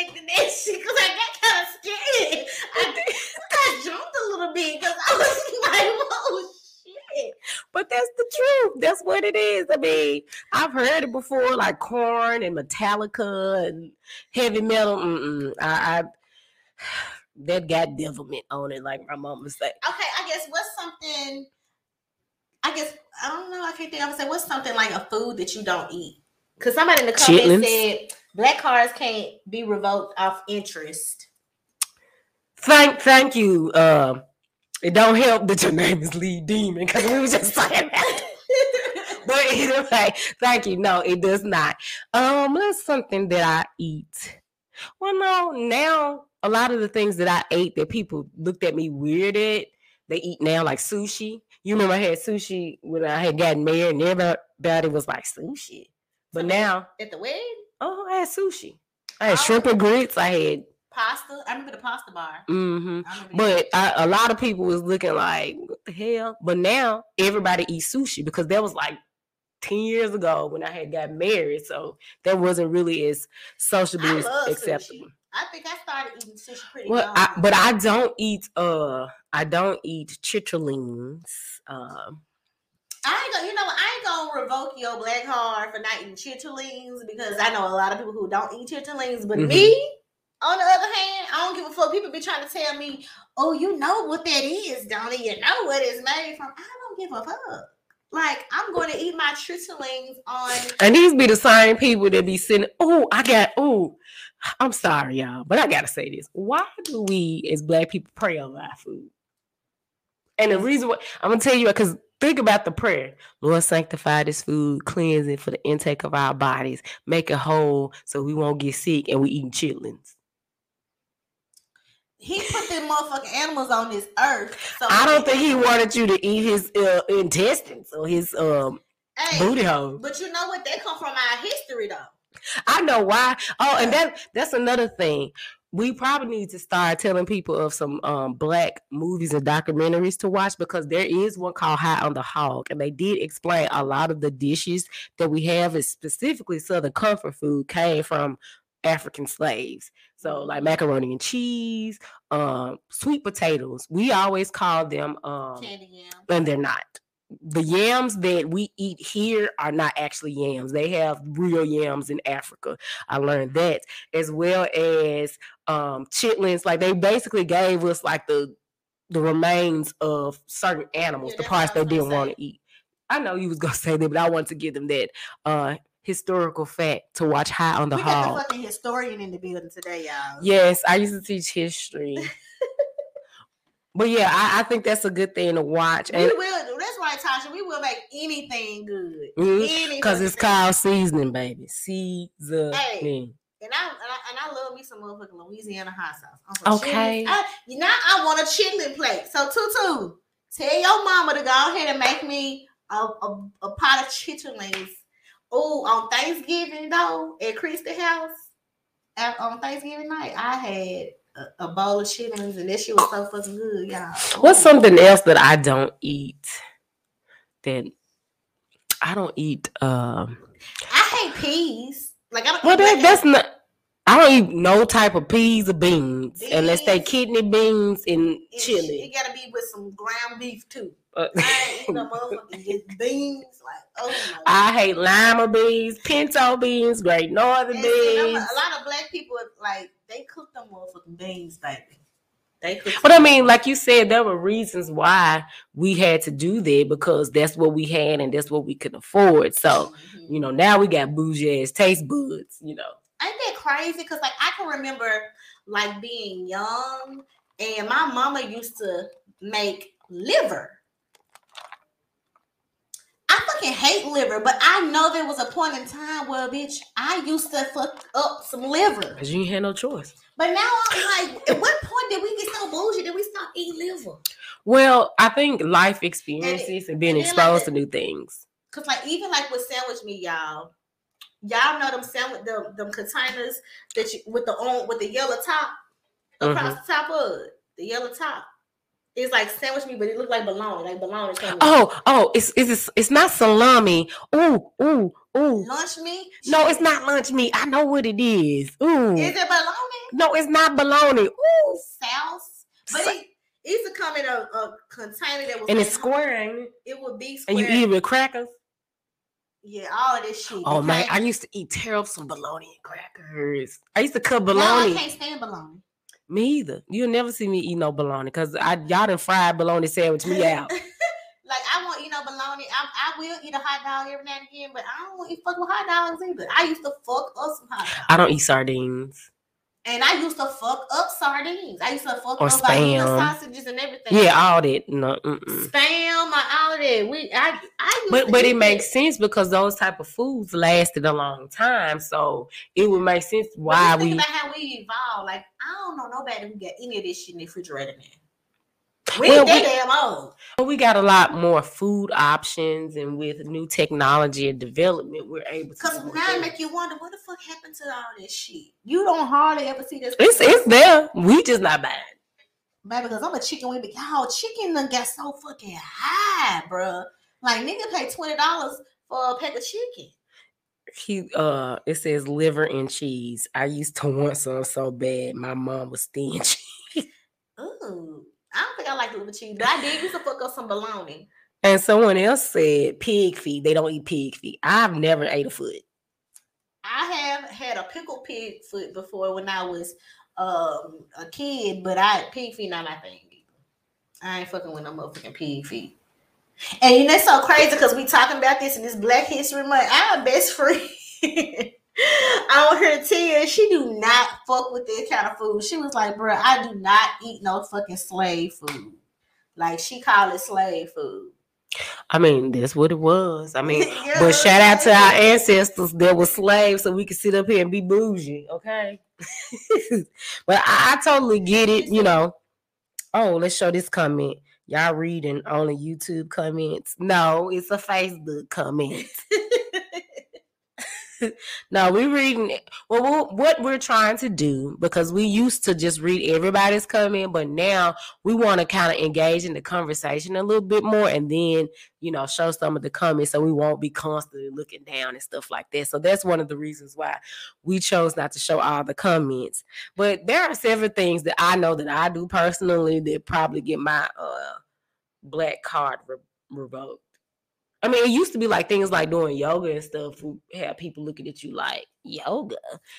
Expecting that shit because I got kind of scared. I, I jumped a little bit because I was like, "Whoa, shit!" But that's the truth. That's what it is. I mean, I've heard it before, like Korn and Metallica and heavy metal. Mm-mm. I, I that got devilment on it, like my mom mama say. Okay, I guess what's something? I guess I don't know. I can't think. I would say what's something like a food that you don't eat. Because somebody in the comments said black cards can't be revoked off interest. Thank, thank you. Um, it don't help that your name is Lee Demon because we were just saying that. But anyway, thank you. No, it does not. Um, that's something that I eat. Well, no, now a lot of the things that I ate that people looked at me weird at, they eat now, like sushi. You remember I had sushi when I had gotten married, and everybody was like sushi. But now, At the wedding, oh, I had sushi. I had shrimp and grits. I had, pasta. I remember the pasta bar. mm-hmm. I But I, a lot of people was looking like, what the hell? But now everybody eats sushi because that was like 10 years ago when I had got married. So that wasn't really as as love sushi. acceptable. I think I started eating sushi pretty Well. I, but I don't eat uh I don't eat chitterlings. Um I ain't gonna, you know, I ain't gonna revoke your black card for not eating chitterlings because I know a lot of people who don't eat chitterlings. But Mhm. me, on the other hand, I don't give a fuck. People be trying to tell me, "Oh, you know what that is, don't you? You know what it's made from." I don't give a fuck. Like I'm going to eat my chitterlings on. and these be the same people that be sitting, oh, I got oh, I'm sorry, y'all, but I gotta say this. Why do we as black people pray over our food? And the reason why I'm gonna tell you because think about the prayer. Lord sanctify this food, cleanse it for the intake of our bodies, make it whole so we won't get sick and we eating chitlins. he put them motherfucking animals on this earth. So I don't think he wanted you to eat his uh, intestines or his um Hey, booty hole. but you know what? They come from our history though. I know why. Oh, and that that's another thing. We probably need to start telling people of some um, black movies and documentaries to watch because there is one called High on the Hog, and they did explain a lot of the dishes that we have, is specifically Southern comfort food, came from African slaves. So, like macaroni and cheese, um, sweet potatoes. We always call them, um, Candy yam. and they're not. The yams that we eat here are not actually yams. They have real yams in Africa. I learned that as well as um chitlins. Like they basically gave us like the the remains of certain animals, Yeah, the parts they didn't want to eat. I know you was gonna say that, but I wanted to give them that uh historical fact to watch High on the we got Hog. the fucking historian in the building today, y'all. Yes, I used to teach history. but yeah, I, I think that's a good thing to watch. And We will. That's right, Tasha. We will make anything good. Mhm, Any Cause it's called seasoning, baby. Seasoning. And I, and I and I love me some motherfucking Louisiana hot sauce. Okay. I, know, I want a chitlin plate. So Tutu, tell your mama to go ahead and make me a, a, a pot of chitlins. Oh, on Thanksgiving though, at Christy House, at, on Thanksgiving night, I had a, a bowl of chitlins, and that shit was so fucking good, y'all. What's Ooh. something else that I don't eat? That I don't eat. Um, I hate peas. Like I don't. well, eat that, that's not. I don't eat no type of peas or beans unless they Beans. kidney beans and it, chili. It gotta be with some ground beef too. Uh, I no motherfucking beans. Like, oh my I hate lima beans, pinto beans, great northern And see, beans. a lot of black people like they cook them motherfucking beans, baby. They. But I mean, like you said, there were reasons why we had to do that because that's what we had and that's what we could afford. So, Mhm. you know, now we got bougie ass taste buds, you know. ain't that crazy? Because like I can remember like being young, and my mama used to make liver. I fucking hate liver, but I know there was a point in time where, bitch, I used to fuck up some liver. Because you had no choice. But now I'm like, at what point did we get so bougie that we stop eating liver? Well, I think life experiences and being and like, exposed the- to new things. Cause like even like with sandwich meat, y'all, y'all know them sandwich them, them containers that you with the on with the yellow top across Mm-hmm. the top of it, the yellow top. It's like sandwich meat, but it looks like bologna, like bologna. coming. Oh, oh, it's it's it's not salami. Ooh, ooh, ooh. lunch meat? No, it's not lunch meat. I know what it is. Ooh. Is it bologna? No, it's not bologna. Ooh. Sauce, but Sa- it, it used to come in a, a container that was And it's square, ain't it? It would be And you eat it with crackers. yeah, all of this shit. Oh man. I used to eat terrible some bologna and crackers. I used to cut No, I can't stand bologna. Me either. You'll never see me eat no bologna because I y'all done fried bologna sandwich me out. like I want, you know, bologna. I, I will eat a hot dog every now and again, but I don't eat fuck with hot dogs either. I used to fuck up some hot dogs. I don't eat sardines. And I used to fuck up sardines. I used to fuck Or up like spam. sausages and everything. Yeah, all that. No, mm-mm. spam, all that. We, I, I. Used but but it makes sense because those type of foods lasted a long time, so it would make sense why just think we. about how we evolved. Like I don't know nobody who got any of this shit in the refrigerator now. We Well, we- damn old. We got a lot more food options, and with new technology and development, we're able to. Cause do now it make you wonder what the fuck happened to all this shit. You don't hardly ever see this. It's it's there. We just not buying. Baby, because I'm a chicken wing, but y'all chicken done got so fucking high, bruh. Like nigga pay twenty dollars for a pack of chicken. He uh, it says liver and cheese. I used to want some so bad. My mom was stingy. Ooh, I don't think I like liver cheese, but I did used to fuck up some bologna. And someone else said pig feet. They don't eat pig feet. I've never ate a foot. I have had a pickled pig foot before when I was um a kid, but I pig feet not my thing. I ain't fucking with no motherfucking pig feet. And you know it's so crazy because we talking about this in this Black History Month. Our best friend on her tear, she do not fuck with this kind of food. She was like, "Bro, I do not eat no fucking slave food." Like she called it slave food. I mean, that's what it was. I mean, Yeah, but shout out to our ancestors that were slaves so we could sit up here and be bougie, okay? but I, I totally get it, you know. Oh, let's show this comment. Y'all reading only YouTube comments. No, it's a Facebook comment. No, we're reading. Well, what- what we're trying to do, because we used to just read everybody's comment, but now we want to kind of engage in the conversation a little bit more and then, you know, show some of the comments so we won't be constantly looking down and stuff like that. So that's one of the reasons why we chose not to show all the comments. But there are several things that I know that I do personally that probably get my uh black card re- revoked. I mean, it used to be like things like doing yoga and stuff. We have people looking at you like yoga,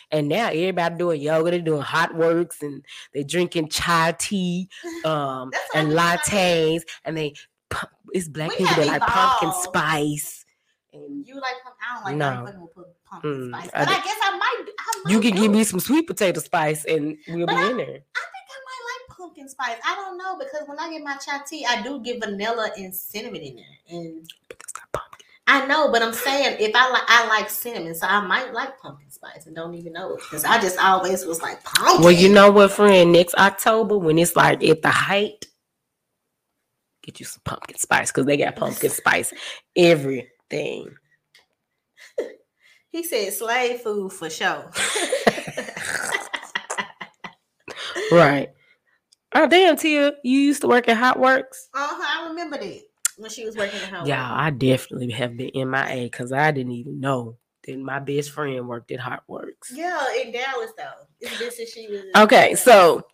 and now everybody doing yoga. They're doing Hotworx and they're drinking chai tea, um, and lattes, and they it's black We people that like pumpkin spice. And You like? I don't like No. pumpkin Mm, spice, I but I, d- guess I might. I might you can do give me some sweet potato spice, and we'll But be I- in there. I think I might like pumpkin spice. I don't know because when I get my chai tea, I do get vanilla and cinnamon in there, and But that's not pumpkin. I know. But I'm saying if I like, I like cinnamon, so I might like pumpkin spice and don't even know it because I just always was like pumpkin. Well, you know what, friend? Next October, when it's like at the height, get you some pumpkin spice because they got pumpkin spice everything. he said slave food for sure. Right. Oh damn, Tia, you used to work at Hotworx. Uh huh. I remember that when she was working at home. Yeah, I definitely have been in my MIA because I didn't even know that my best friend worked at Hotworx. Yeah, in Dallas though. It's been she was. Okay, so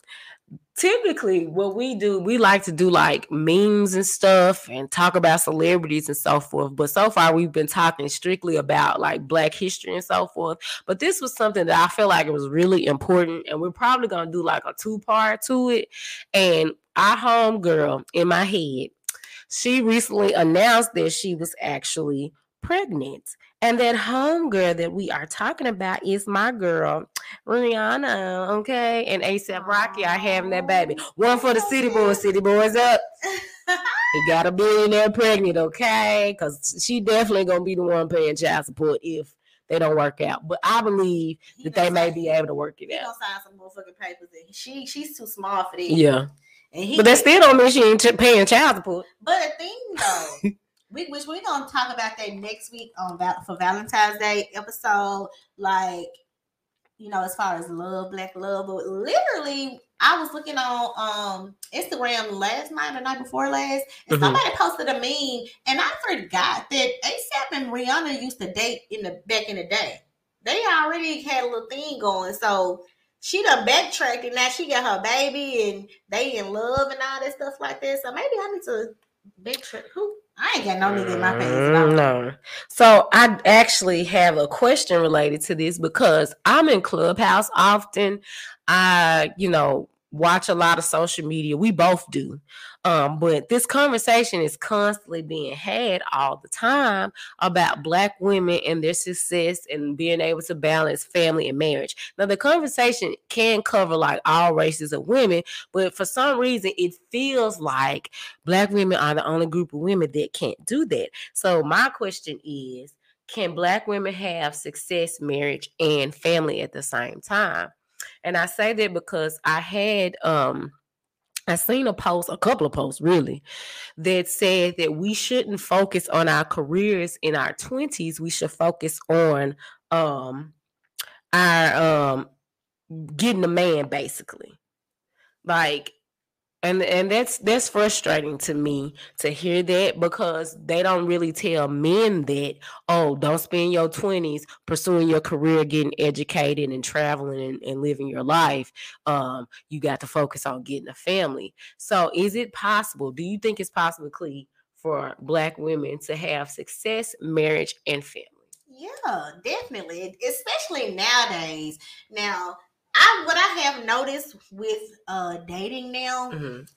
typically what we do, we like to do like memes and stuff and talk about celebrities and so forth. But so far we've been talking strictly about like black history and so forth. But this was something that I feel like it was really important, and we're probably gonna do like a two-part to it. And our home girl in my head, she recently announced that she was actually pregnant. And that home girl that we are talking about is my girl, Rihanna, okay? And ASAP Rocky are having that baby. One for the city boys, city boys up. They got a billionaire pregnant, okay? Because she definitely gonna be the one paying child support if they don't work out. But I believe He that they gonna may be able to work it He out. gonna sign some motherfucking papers. And she she's too small for that. Yeah, he, but that still don't mean she ain't paying child support. But the thing though, we which we're gonna talk about that next week on Val- for Valentine's Day episode. Like, you know, as far as love, black love, but literally, I was looking on um Instagram last night or night before last, and Mhm. somebody posted a meme, and I forgot that ASAP and Rihanna used to date in the back in the day. They already had a little thing going, so. She done backtracked and now she got her baby and they in love and all that stuff like that. So maybe I need to backtrack. Who? I ain't got no nigga in my face. Mm, no. So I actually have a question related to this because I'm in Clubhouse often. I, you know, watch a lot of social media. We both do. Um, but this conversation is constantly being had all the time about black women and their success and being able to balance family and marriage. Now the conversation can cover like all races of women, but for some reason it feels like black women are the only group of women that can't do that. So my question is, can black women have success, marriage, and family at the same time? And I say that because I had um I seen a post, a couple of posts really, that said that we shouldn't focus on our careers in our 20s. We should focus on um our um getting a man basically. Like and and that's that's frustrating to me to hear that because they don't really tell men that oh don't spend your 20s pursuing your career getting educated and traveling and, and living your life um you got to focus on getting a family so is it possible do you think it's possible Cle, for black women to have success marriage and family Yeah, definitely. Especially nowadays. Now, I what I have noticed with uh dating now, Mhm.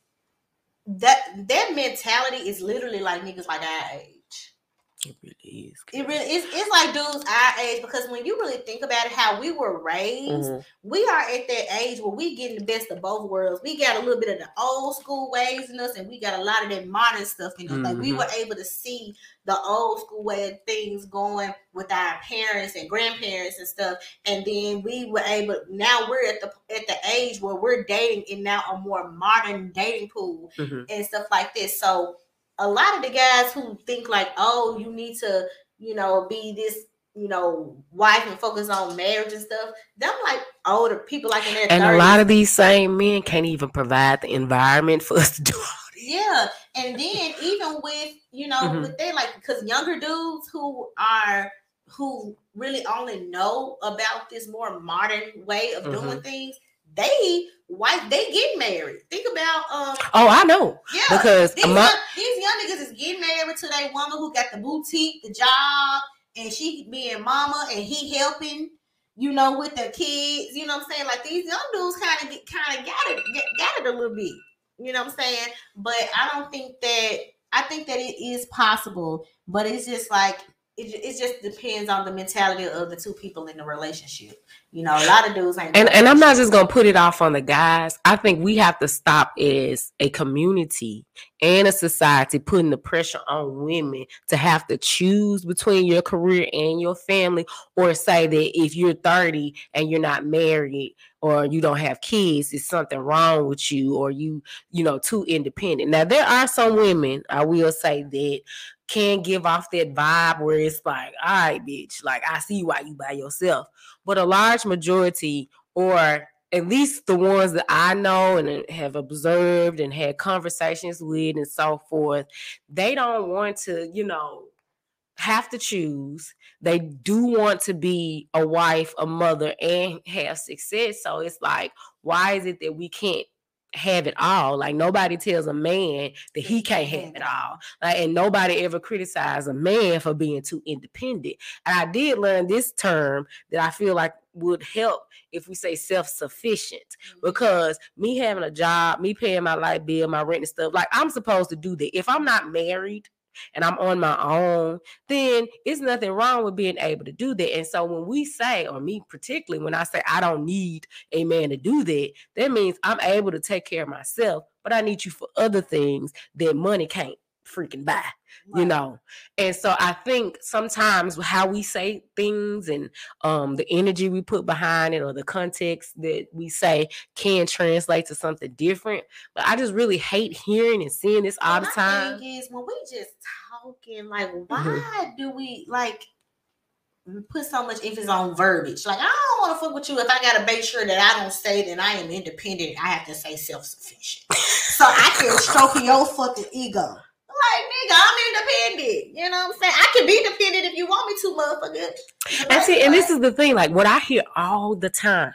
that that mentality is literally like niggas like our age. It really is. It really it's, it's like dudes our age because when you really think about it, how we were raised, Mhm. we are at that age where we getting the best of both worlds. We got a little bit of the old school ways in us, and we got a lot of that modern stuff in us. Like we were able to see the old school way of things going with our parents and grandparents and stuff, and then we were able. Now we're at the at the age where we're dating in now a more modern dating pool Mhm. and stuff like this. So a lot of the guys who think like, oh, you need to, you know, be this, you know, wife and focus on marriage and stuff. Them like older people like in their And 30s. a lot of these same men can't even provide the environment for us to do. Yeah, and then even with you know Mhm. with they like because younger dudes who are who really only know about this more modern way of Mm-hmm. doing things, they wife they get married. Think about um Oh, I know. yeah Because these young, these young niggas is getting married to that woman who got the boutique, the job, and she being mama and he helping. You know, with the kids, you know what I'm saying? Like these young dudes kind of get kind of got it, got it a little bit. You know what I'm saying? But I don't think that I think that it is possible, but it's just like it, it just depends on the mentality of the two people in the relationship. You know, a lot of dudes ain't. and, and I'm not just gonna put it off on the guys. I think we have to stop as a community and a society putting the pressure on women to have to choose between your career and your family, or say that if you're 30 and you're not married or you don't have kids, it's something wrong with you, or you, you know, too independent. Now there are some women, I will say that can give off that vibe where it's like, all right, bitch, like I see why you by yourself. But a large majority, or at least the ones that I know and uh, have observed and had conversations with and so forth, they don't want to, you know, have to choose. They do want to be a wife, a mother, and have success. So it's like, why is it that we can't have it all? Like nobody tells a man that he can't have it all. Like, and nobody ever criticized a man for being too independent. And I did learn this term that I feel like would help if we say self-sufficient mm-hmm. because me having a job, me paying my light bill, my rent and stuff, like I'm supposed to do that. If I'm not married and I'm on my own, then it's nothing wrong with being able to do that. And so when we say, or me particularly, when I say I don't need a man to do that, that means I'm able to take care of myself, but I need you for other things that money can't freaking buy you know and so i think sometimes how we say things and um the energy we put behind it or the context that we say can translate to something different but i just really hate hearing and seeing this all the time Thing is, when we just talking, like, why do we like put so much emphasis on verbiage? Like, I don't want to fuck with you if I gotta make sure that I don't say that I am independent. I have to say self sufficient, so I can stroke your fucking ego. Like, nigga, I'm independent. You know what I'm saying? I can be dependent if you want me to, motherfucker. and see and this is the thing like what i hear all the time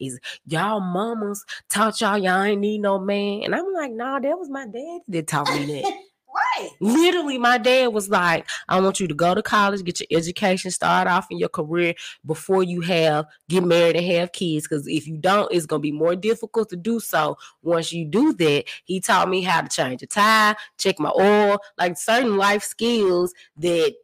is y'all mamas taught y'all y'all ain't need no man and i'm like nah that was my dad that taught me that right. Literally, my dad was like, I want you to go to college, get your education, start off in your career before you have get married and have kids. Because if you don't, it's gonna be more difficult to do so. Once you do that, he taught me how to change a tire, check my oil, like certain life skills that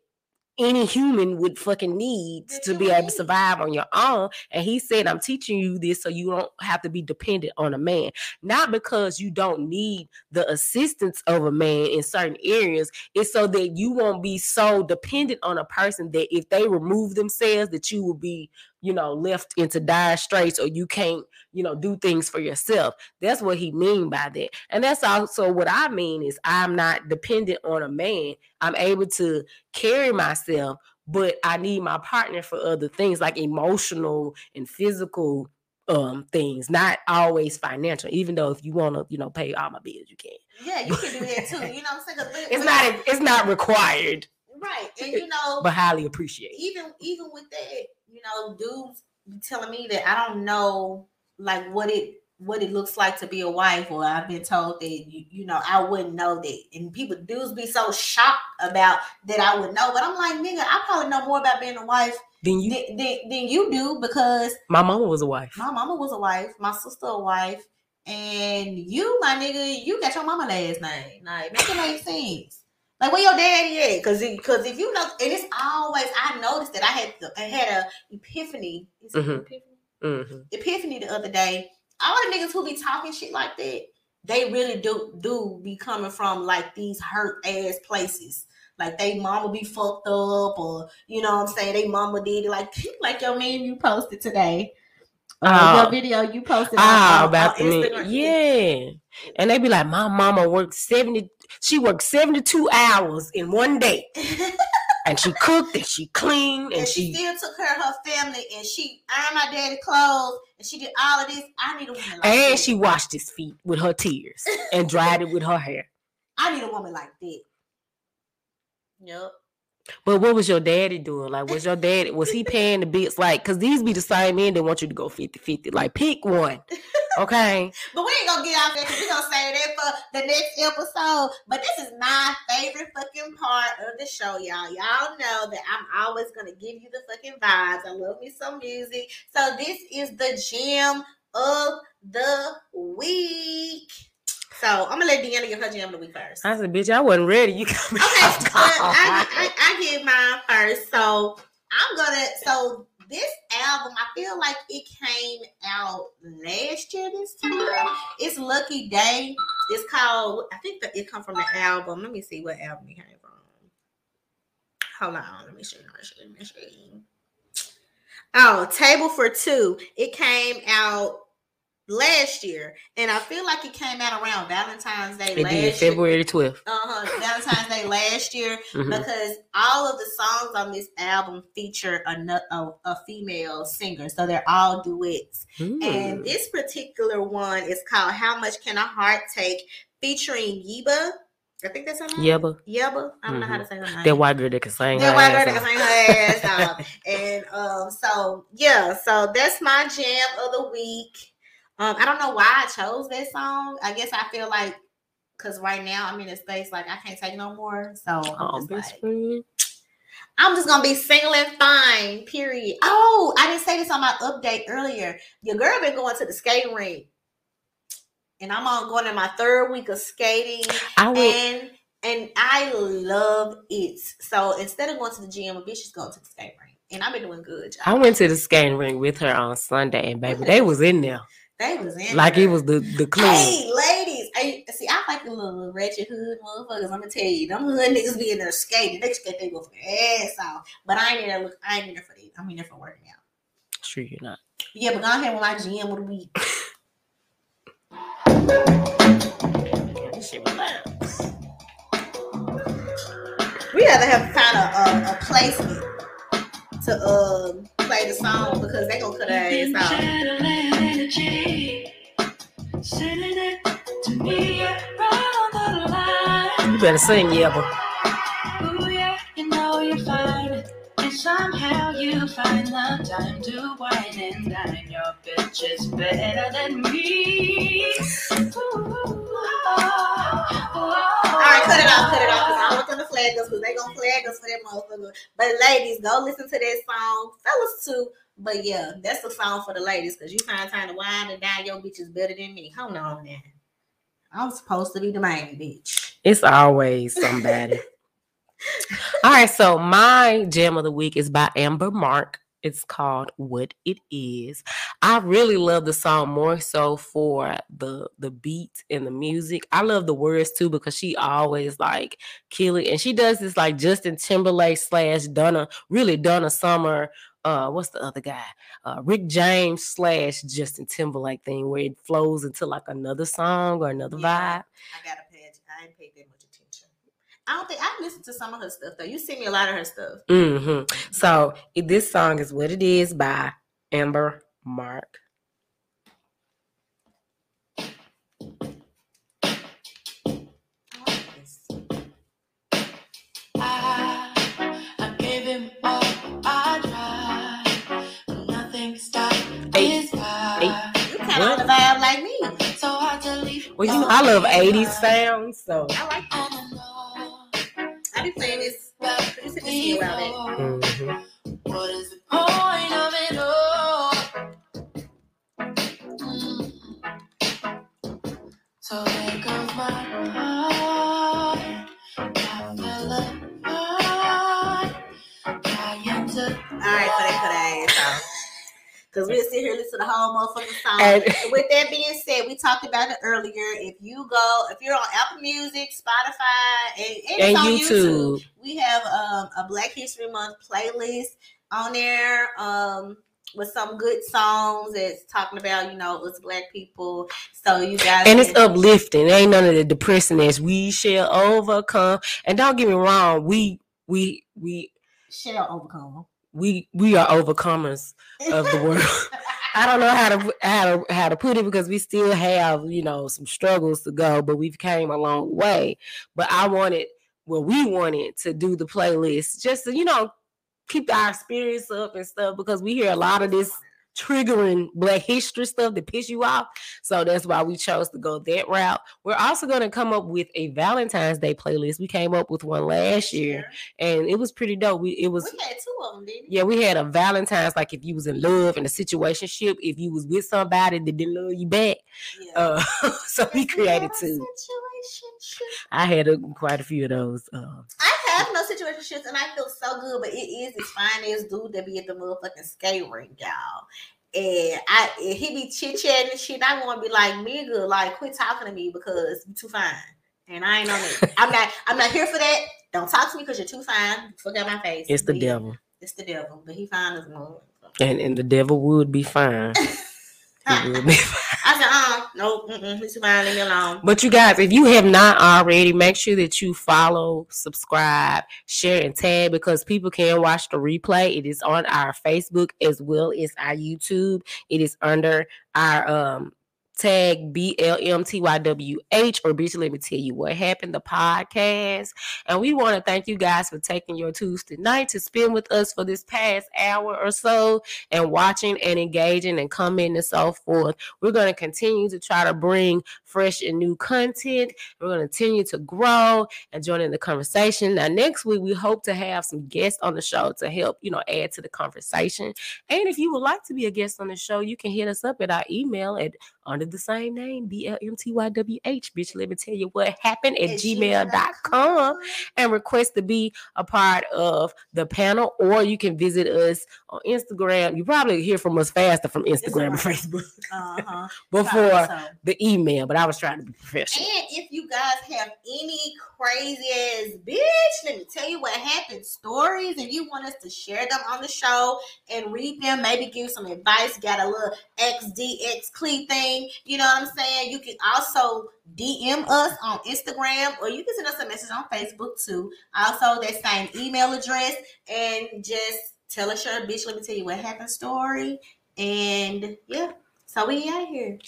any human would fucking need to be able to survive on your own. And he said, I'm teaching you this so you don't have to be dependent on a man. Not because you don't need the assistance of a man in certain areas. It's so that you won't be so dependent on a person that if they remove themselves, that you will be, you know, left into dire straits or you can't, you know, do things for yourself. That's what he mean by that. And that's also what I mean is I'm not dependent on a man. I'm able to carry myself, but I need my partner for other things like emotional and physical um things, not always financial. Even though if you want to, you know, pay all my bills, you can. Yeah, you can do that too. You know what I'm saying? It's not it's not required, right. And you know, but highly appreciated. even even with that, you know, dudes be telling me that I don't know like what it what it looks like to be a wife, or I've been told that you, you know I wouldn't know that, and people dudes be so shocked about that I would know, but I'm like, nigga, I probably know more about being a wife than you than, than, than you do because my mama was a wife. my mama was a wife, my sister a wife, and you, my nigga, you got your mama last name. Like, make it make sense. Like where your daddy at? Because because if you know, and it's always I noticed that I had I had a epiphany. Mhm. epiphany? hmm Epiphany the other day. All the niggas who be talking shit like that, they really do do be coming from like these hurt ass places. Like they mama be fucked up, or you know what I'm saying, they mama did it like like your meme you posted today. Uh, Oh. your video you posted Ah, on- about on the. Instagram. Yeah. And they be like, my mama worked 70, she worked 72 hours in one day. And she cooked and she cleaned and and she, she still took care of her family and she ironed my daddy clothes and she did all of this. I need a woman like and that. she washed his feet with her tears and dried it with her hair. I need a woman like that. Yep. But what was your daddy doing? Like, was your daddy, was he paying the bills? Like, because these be the same men that want you to go 50 50. Like, pick one. Okay. But we ain't gonna get off that because we're gonna save that for the next episode. But this is my favorite fucking part of the show, y'all. Y'all know that I'm always gonna give you the fucking vibes. I love me some music. So this is the gem of the week. So I'm gonna let Deanna give her gem of the week first. I said, bitch, I wasn't ready. You got me. Okay, but I. I, I give mine first. So I'm gonna. So this album, I feel like it came out last year. This time, it's Lucky Daye. It's called. I think that it come from the album. Let me see what album it came from. Hold on. Let me show you. Let me show you. Oh, Table for Two. It came out last year, and I feel like it came out around Valentine's Day It last did, year February 12th. uh-huh, Valentine's Day last year Mhm. because all of the songs on this album feature a, a, a female singer, so they're all duets. And Mm. this particular one is called "How Much Can a Heart Take," featuring Yebba. I think that's her name. But Yebba. I don't know how to say her name. that white girl that can sing. That white girl that can sing her ass off. And um, so yeah, so that's my jam of the week. Um, I don't know why I chose that song. I guess I feel like because right now I'm in a space like I can't take no more. So I'm, Oh, just like. I'm just gonna be single and fine. Period. Oh, I didn't say this on my update earlier. Your girl been going to the skating rink, and I'm on going in my third week of skating I went. and and I love it. So instead of going to the gym, a bitch is going to the skating rink, and I've been doing good. I went to the skating rink with her on Sunday, and baby, they was in there They was in like there. it was the the club. Hey, ladies, I, see, I like the little ratchet hood motherfuckers. I'm gonna tell you, them hood niggas be in there skating. They skate they go for their ass off. But I ain't in there. Look, I ain't in there for that. I'm in there for working out. Sure, you're not. Yeah, but go ahead with my gym of the week. This shit was. We have to have kind of a, a placement to um play the song because they gonna cut our ass off. You better sing, yeah, but Somehow you find the time to wine and dine. Your bitch is better than me. All right, cut it off, cut it off, because I don't want them to flag us, because they gonna flag us for that motherfucker. But ladies, go listen to that song. Fellas too. But yeah, that's the song for the ladies, because you find time to wind and down your bitch is better than me. Hold on now. I'm supposed to be the main bitch. it's always somebody. All right, so my jam of the week is by Amber Mark. It's called What It Is. I really love the song more so for the the beat and the music. I love the words too because she always like kill it. And she does this like Justin Timberlake slash Donna, really Donna Summer. Uh, what's the other guy? Uh, Rick James slash Justin Timberlake thing where it flows into like another song or another Yeah. vibe. I gotta pay. I ain't paid that much attention. I don't think I listened to some of her stuff though. You sent me a lot of her stuff. mm-hmm. So this song is what it is by Amber Mark. Like me. So hard to leave. Well, you know, I love 80s sounds, so I like that. And I know I be playing this. that You sent me around it. before. mhm. What is the point of it all? Mm. So there goes my heart. Because we'll sit here and listen to the whole motherfucking song. And- And with that being said, we talked about it earlier. If you go, if you're on Apple Music, Spotify, and, and, And it's on YouTube. YouTube, we have um, a Black History Month playlist on there um, with some good songs that's talking about, you know, us black people. So you guys and it's can- uplifting. Ain't none of the depressingness. We shall overcome. And don't get me wrong, we we we shall overcome. We we are overcomers of the world. I don't know how to how to how to put it because we still have you know some struggles to go, but we've came a long way. But I wanted, well, we wanted to do the playlist just to you know keep our spirits up and stuff because we hear a lot of this triggering Black History stuff that piss you off. So that's why we chose to go that route. We're also going to come up with a Valentine's Day playlist. We came up with one last year, and it was pretty dope. We it was We had two of them, didn't we? yeah, we had a Valentine's like if you was in love in a situationship, if you was with somebody that didn't love you back. Yeah. Uh, so we created two. I had a, quite a few of those. Uh, I and I feel so good, but it is this fine ass dude that be at the motherfucking skate rink, y'all. And I and he be chit chatting and shit. I want to be like, nigga, like quit talking to me because you're too fine. And I ain't on it. I'm not. I'm not here for that. Don't talk to me because you're too fine. Fuck out my face. it's the But devil, It's the devil, but he fine as mother. and and the devil would be fine. Be fine. I said, uh, nope, mm-mm, he's fine. Leave me alone. But you guys, if you have not already, make sure that you follow, subscribe, share, and tag because people can watch the replay. It is on our Facebook as well as our YouTube. It is under our um tag BLMTYWH or bitch let me tell you what happened the podcast and we want to thank you guys for taking your Tuesday night to spend with us for this past hour or so and watching and engaging and commenting and so forth we're going to continue to try to bring fresh and new content. We're going to continue to grow and join in the conversation. Now, next week, we hope to have some guests on the show to help, you know, add to the conversation. And if you would like to be a guest on the show, you can hit us up at our email at under the same name, BLMTYWH. Bitch, let me tell you what happened at, At gmail.com and request to be a part of the panel, or you can visit us on Instagram. You probably hear from us faster from Instagram and. Facebook Uh-huh. before So- the email, but I was trying to be professional. And if you guys have any crazy ass bitch, let me tell you what happened stories, and you want us to share them on the show and read them, maybe give some advice, got a little XDX Clee thing, you know what I'm saying? You can also DM us on Instagram or you can send us a message on Facebook too. Also, that same email address, and just tell us your bitch, let me tell you what happened story. And yeah, so we out here.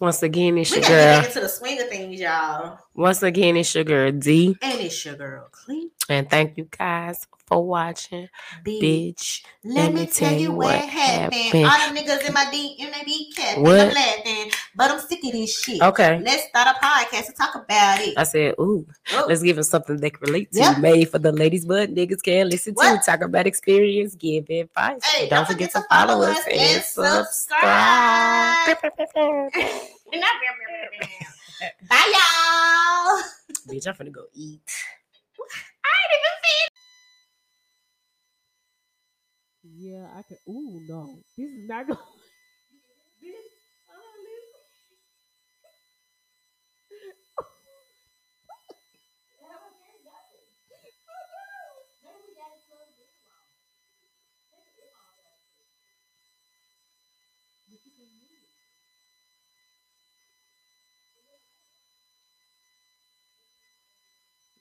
Once again, it's We your gotta get girl. into the swing of things, y'all. Once again, it's your girl Dee. And it's your girl, Cle. And thank you guys for watching. B. Bitch. Let me tell you what happened. All them niggas in my DM, they be capping. What? I'm laughing, but I'm sick of this shit. Okay. Let's start a podcast and talk about it. I said, ooh, Oh, let's give them something they can relate to. Yeah. Made for the ladies, but niggas can listen to. Talk about experience, give advice. Hey, don't, forget, to follow us and subscribe. Bye, y'all. Bitch, I'm finna go eat. Yeah, I can. Ooh, no. This is not going.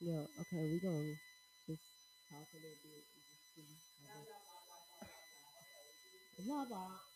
Yeah, okay, we gonna just talk a little bit. And just see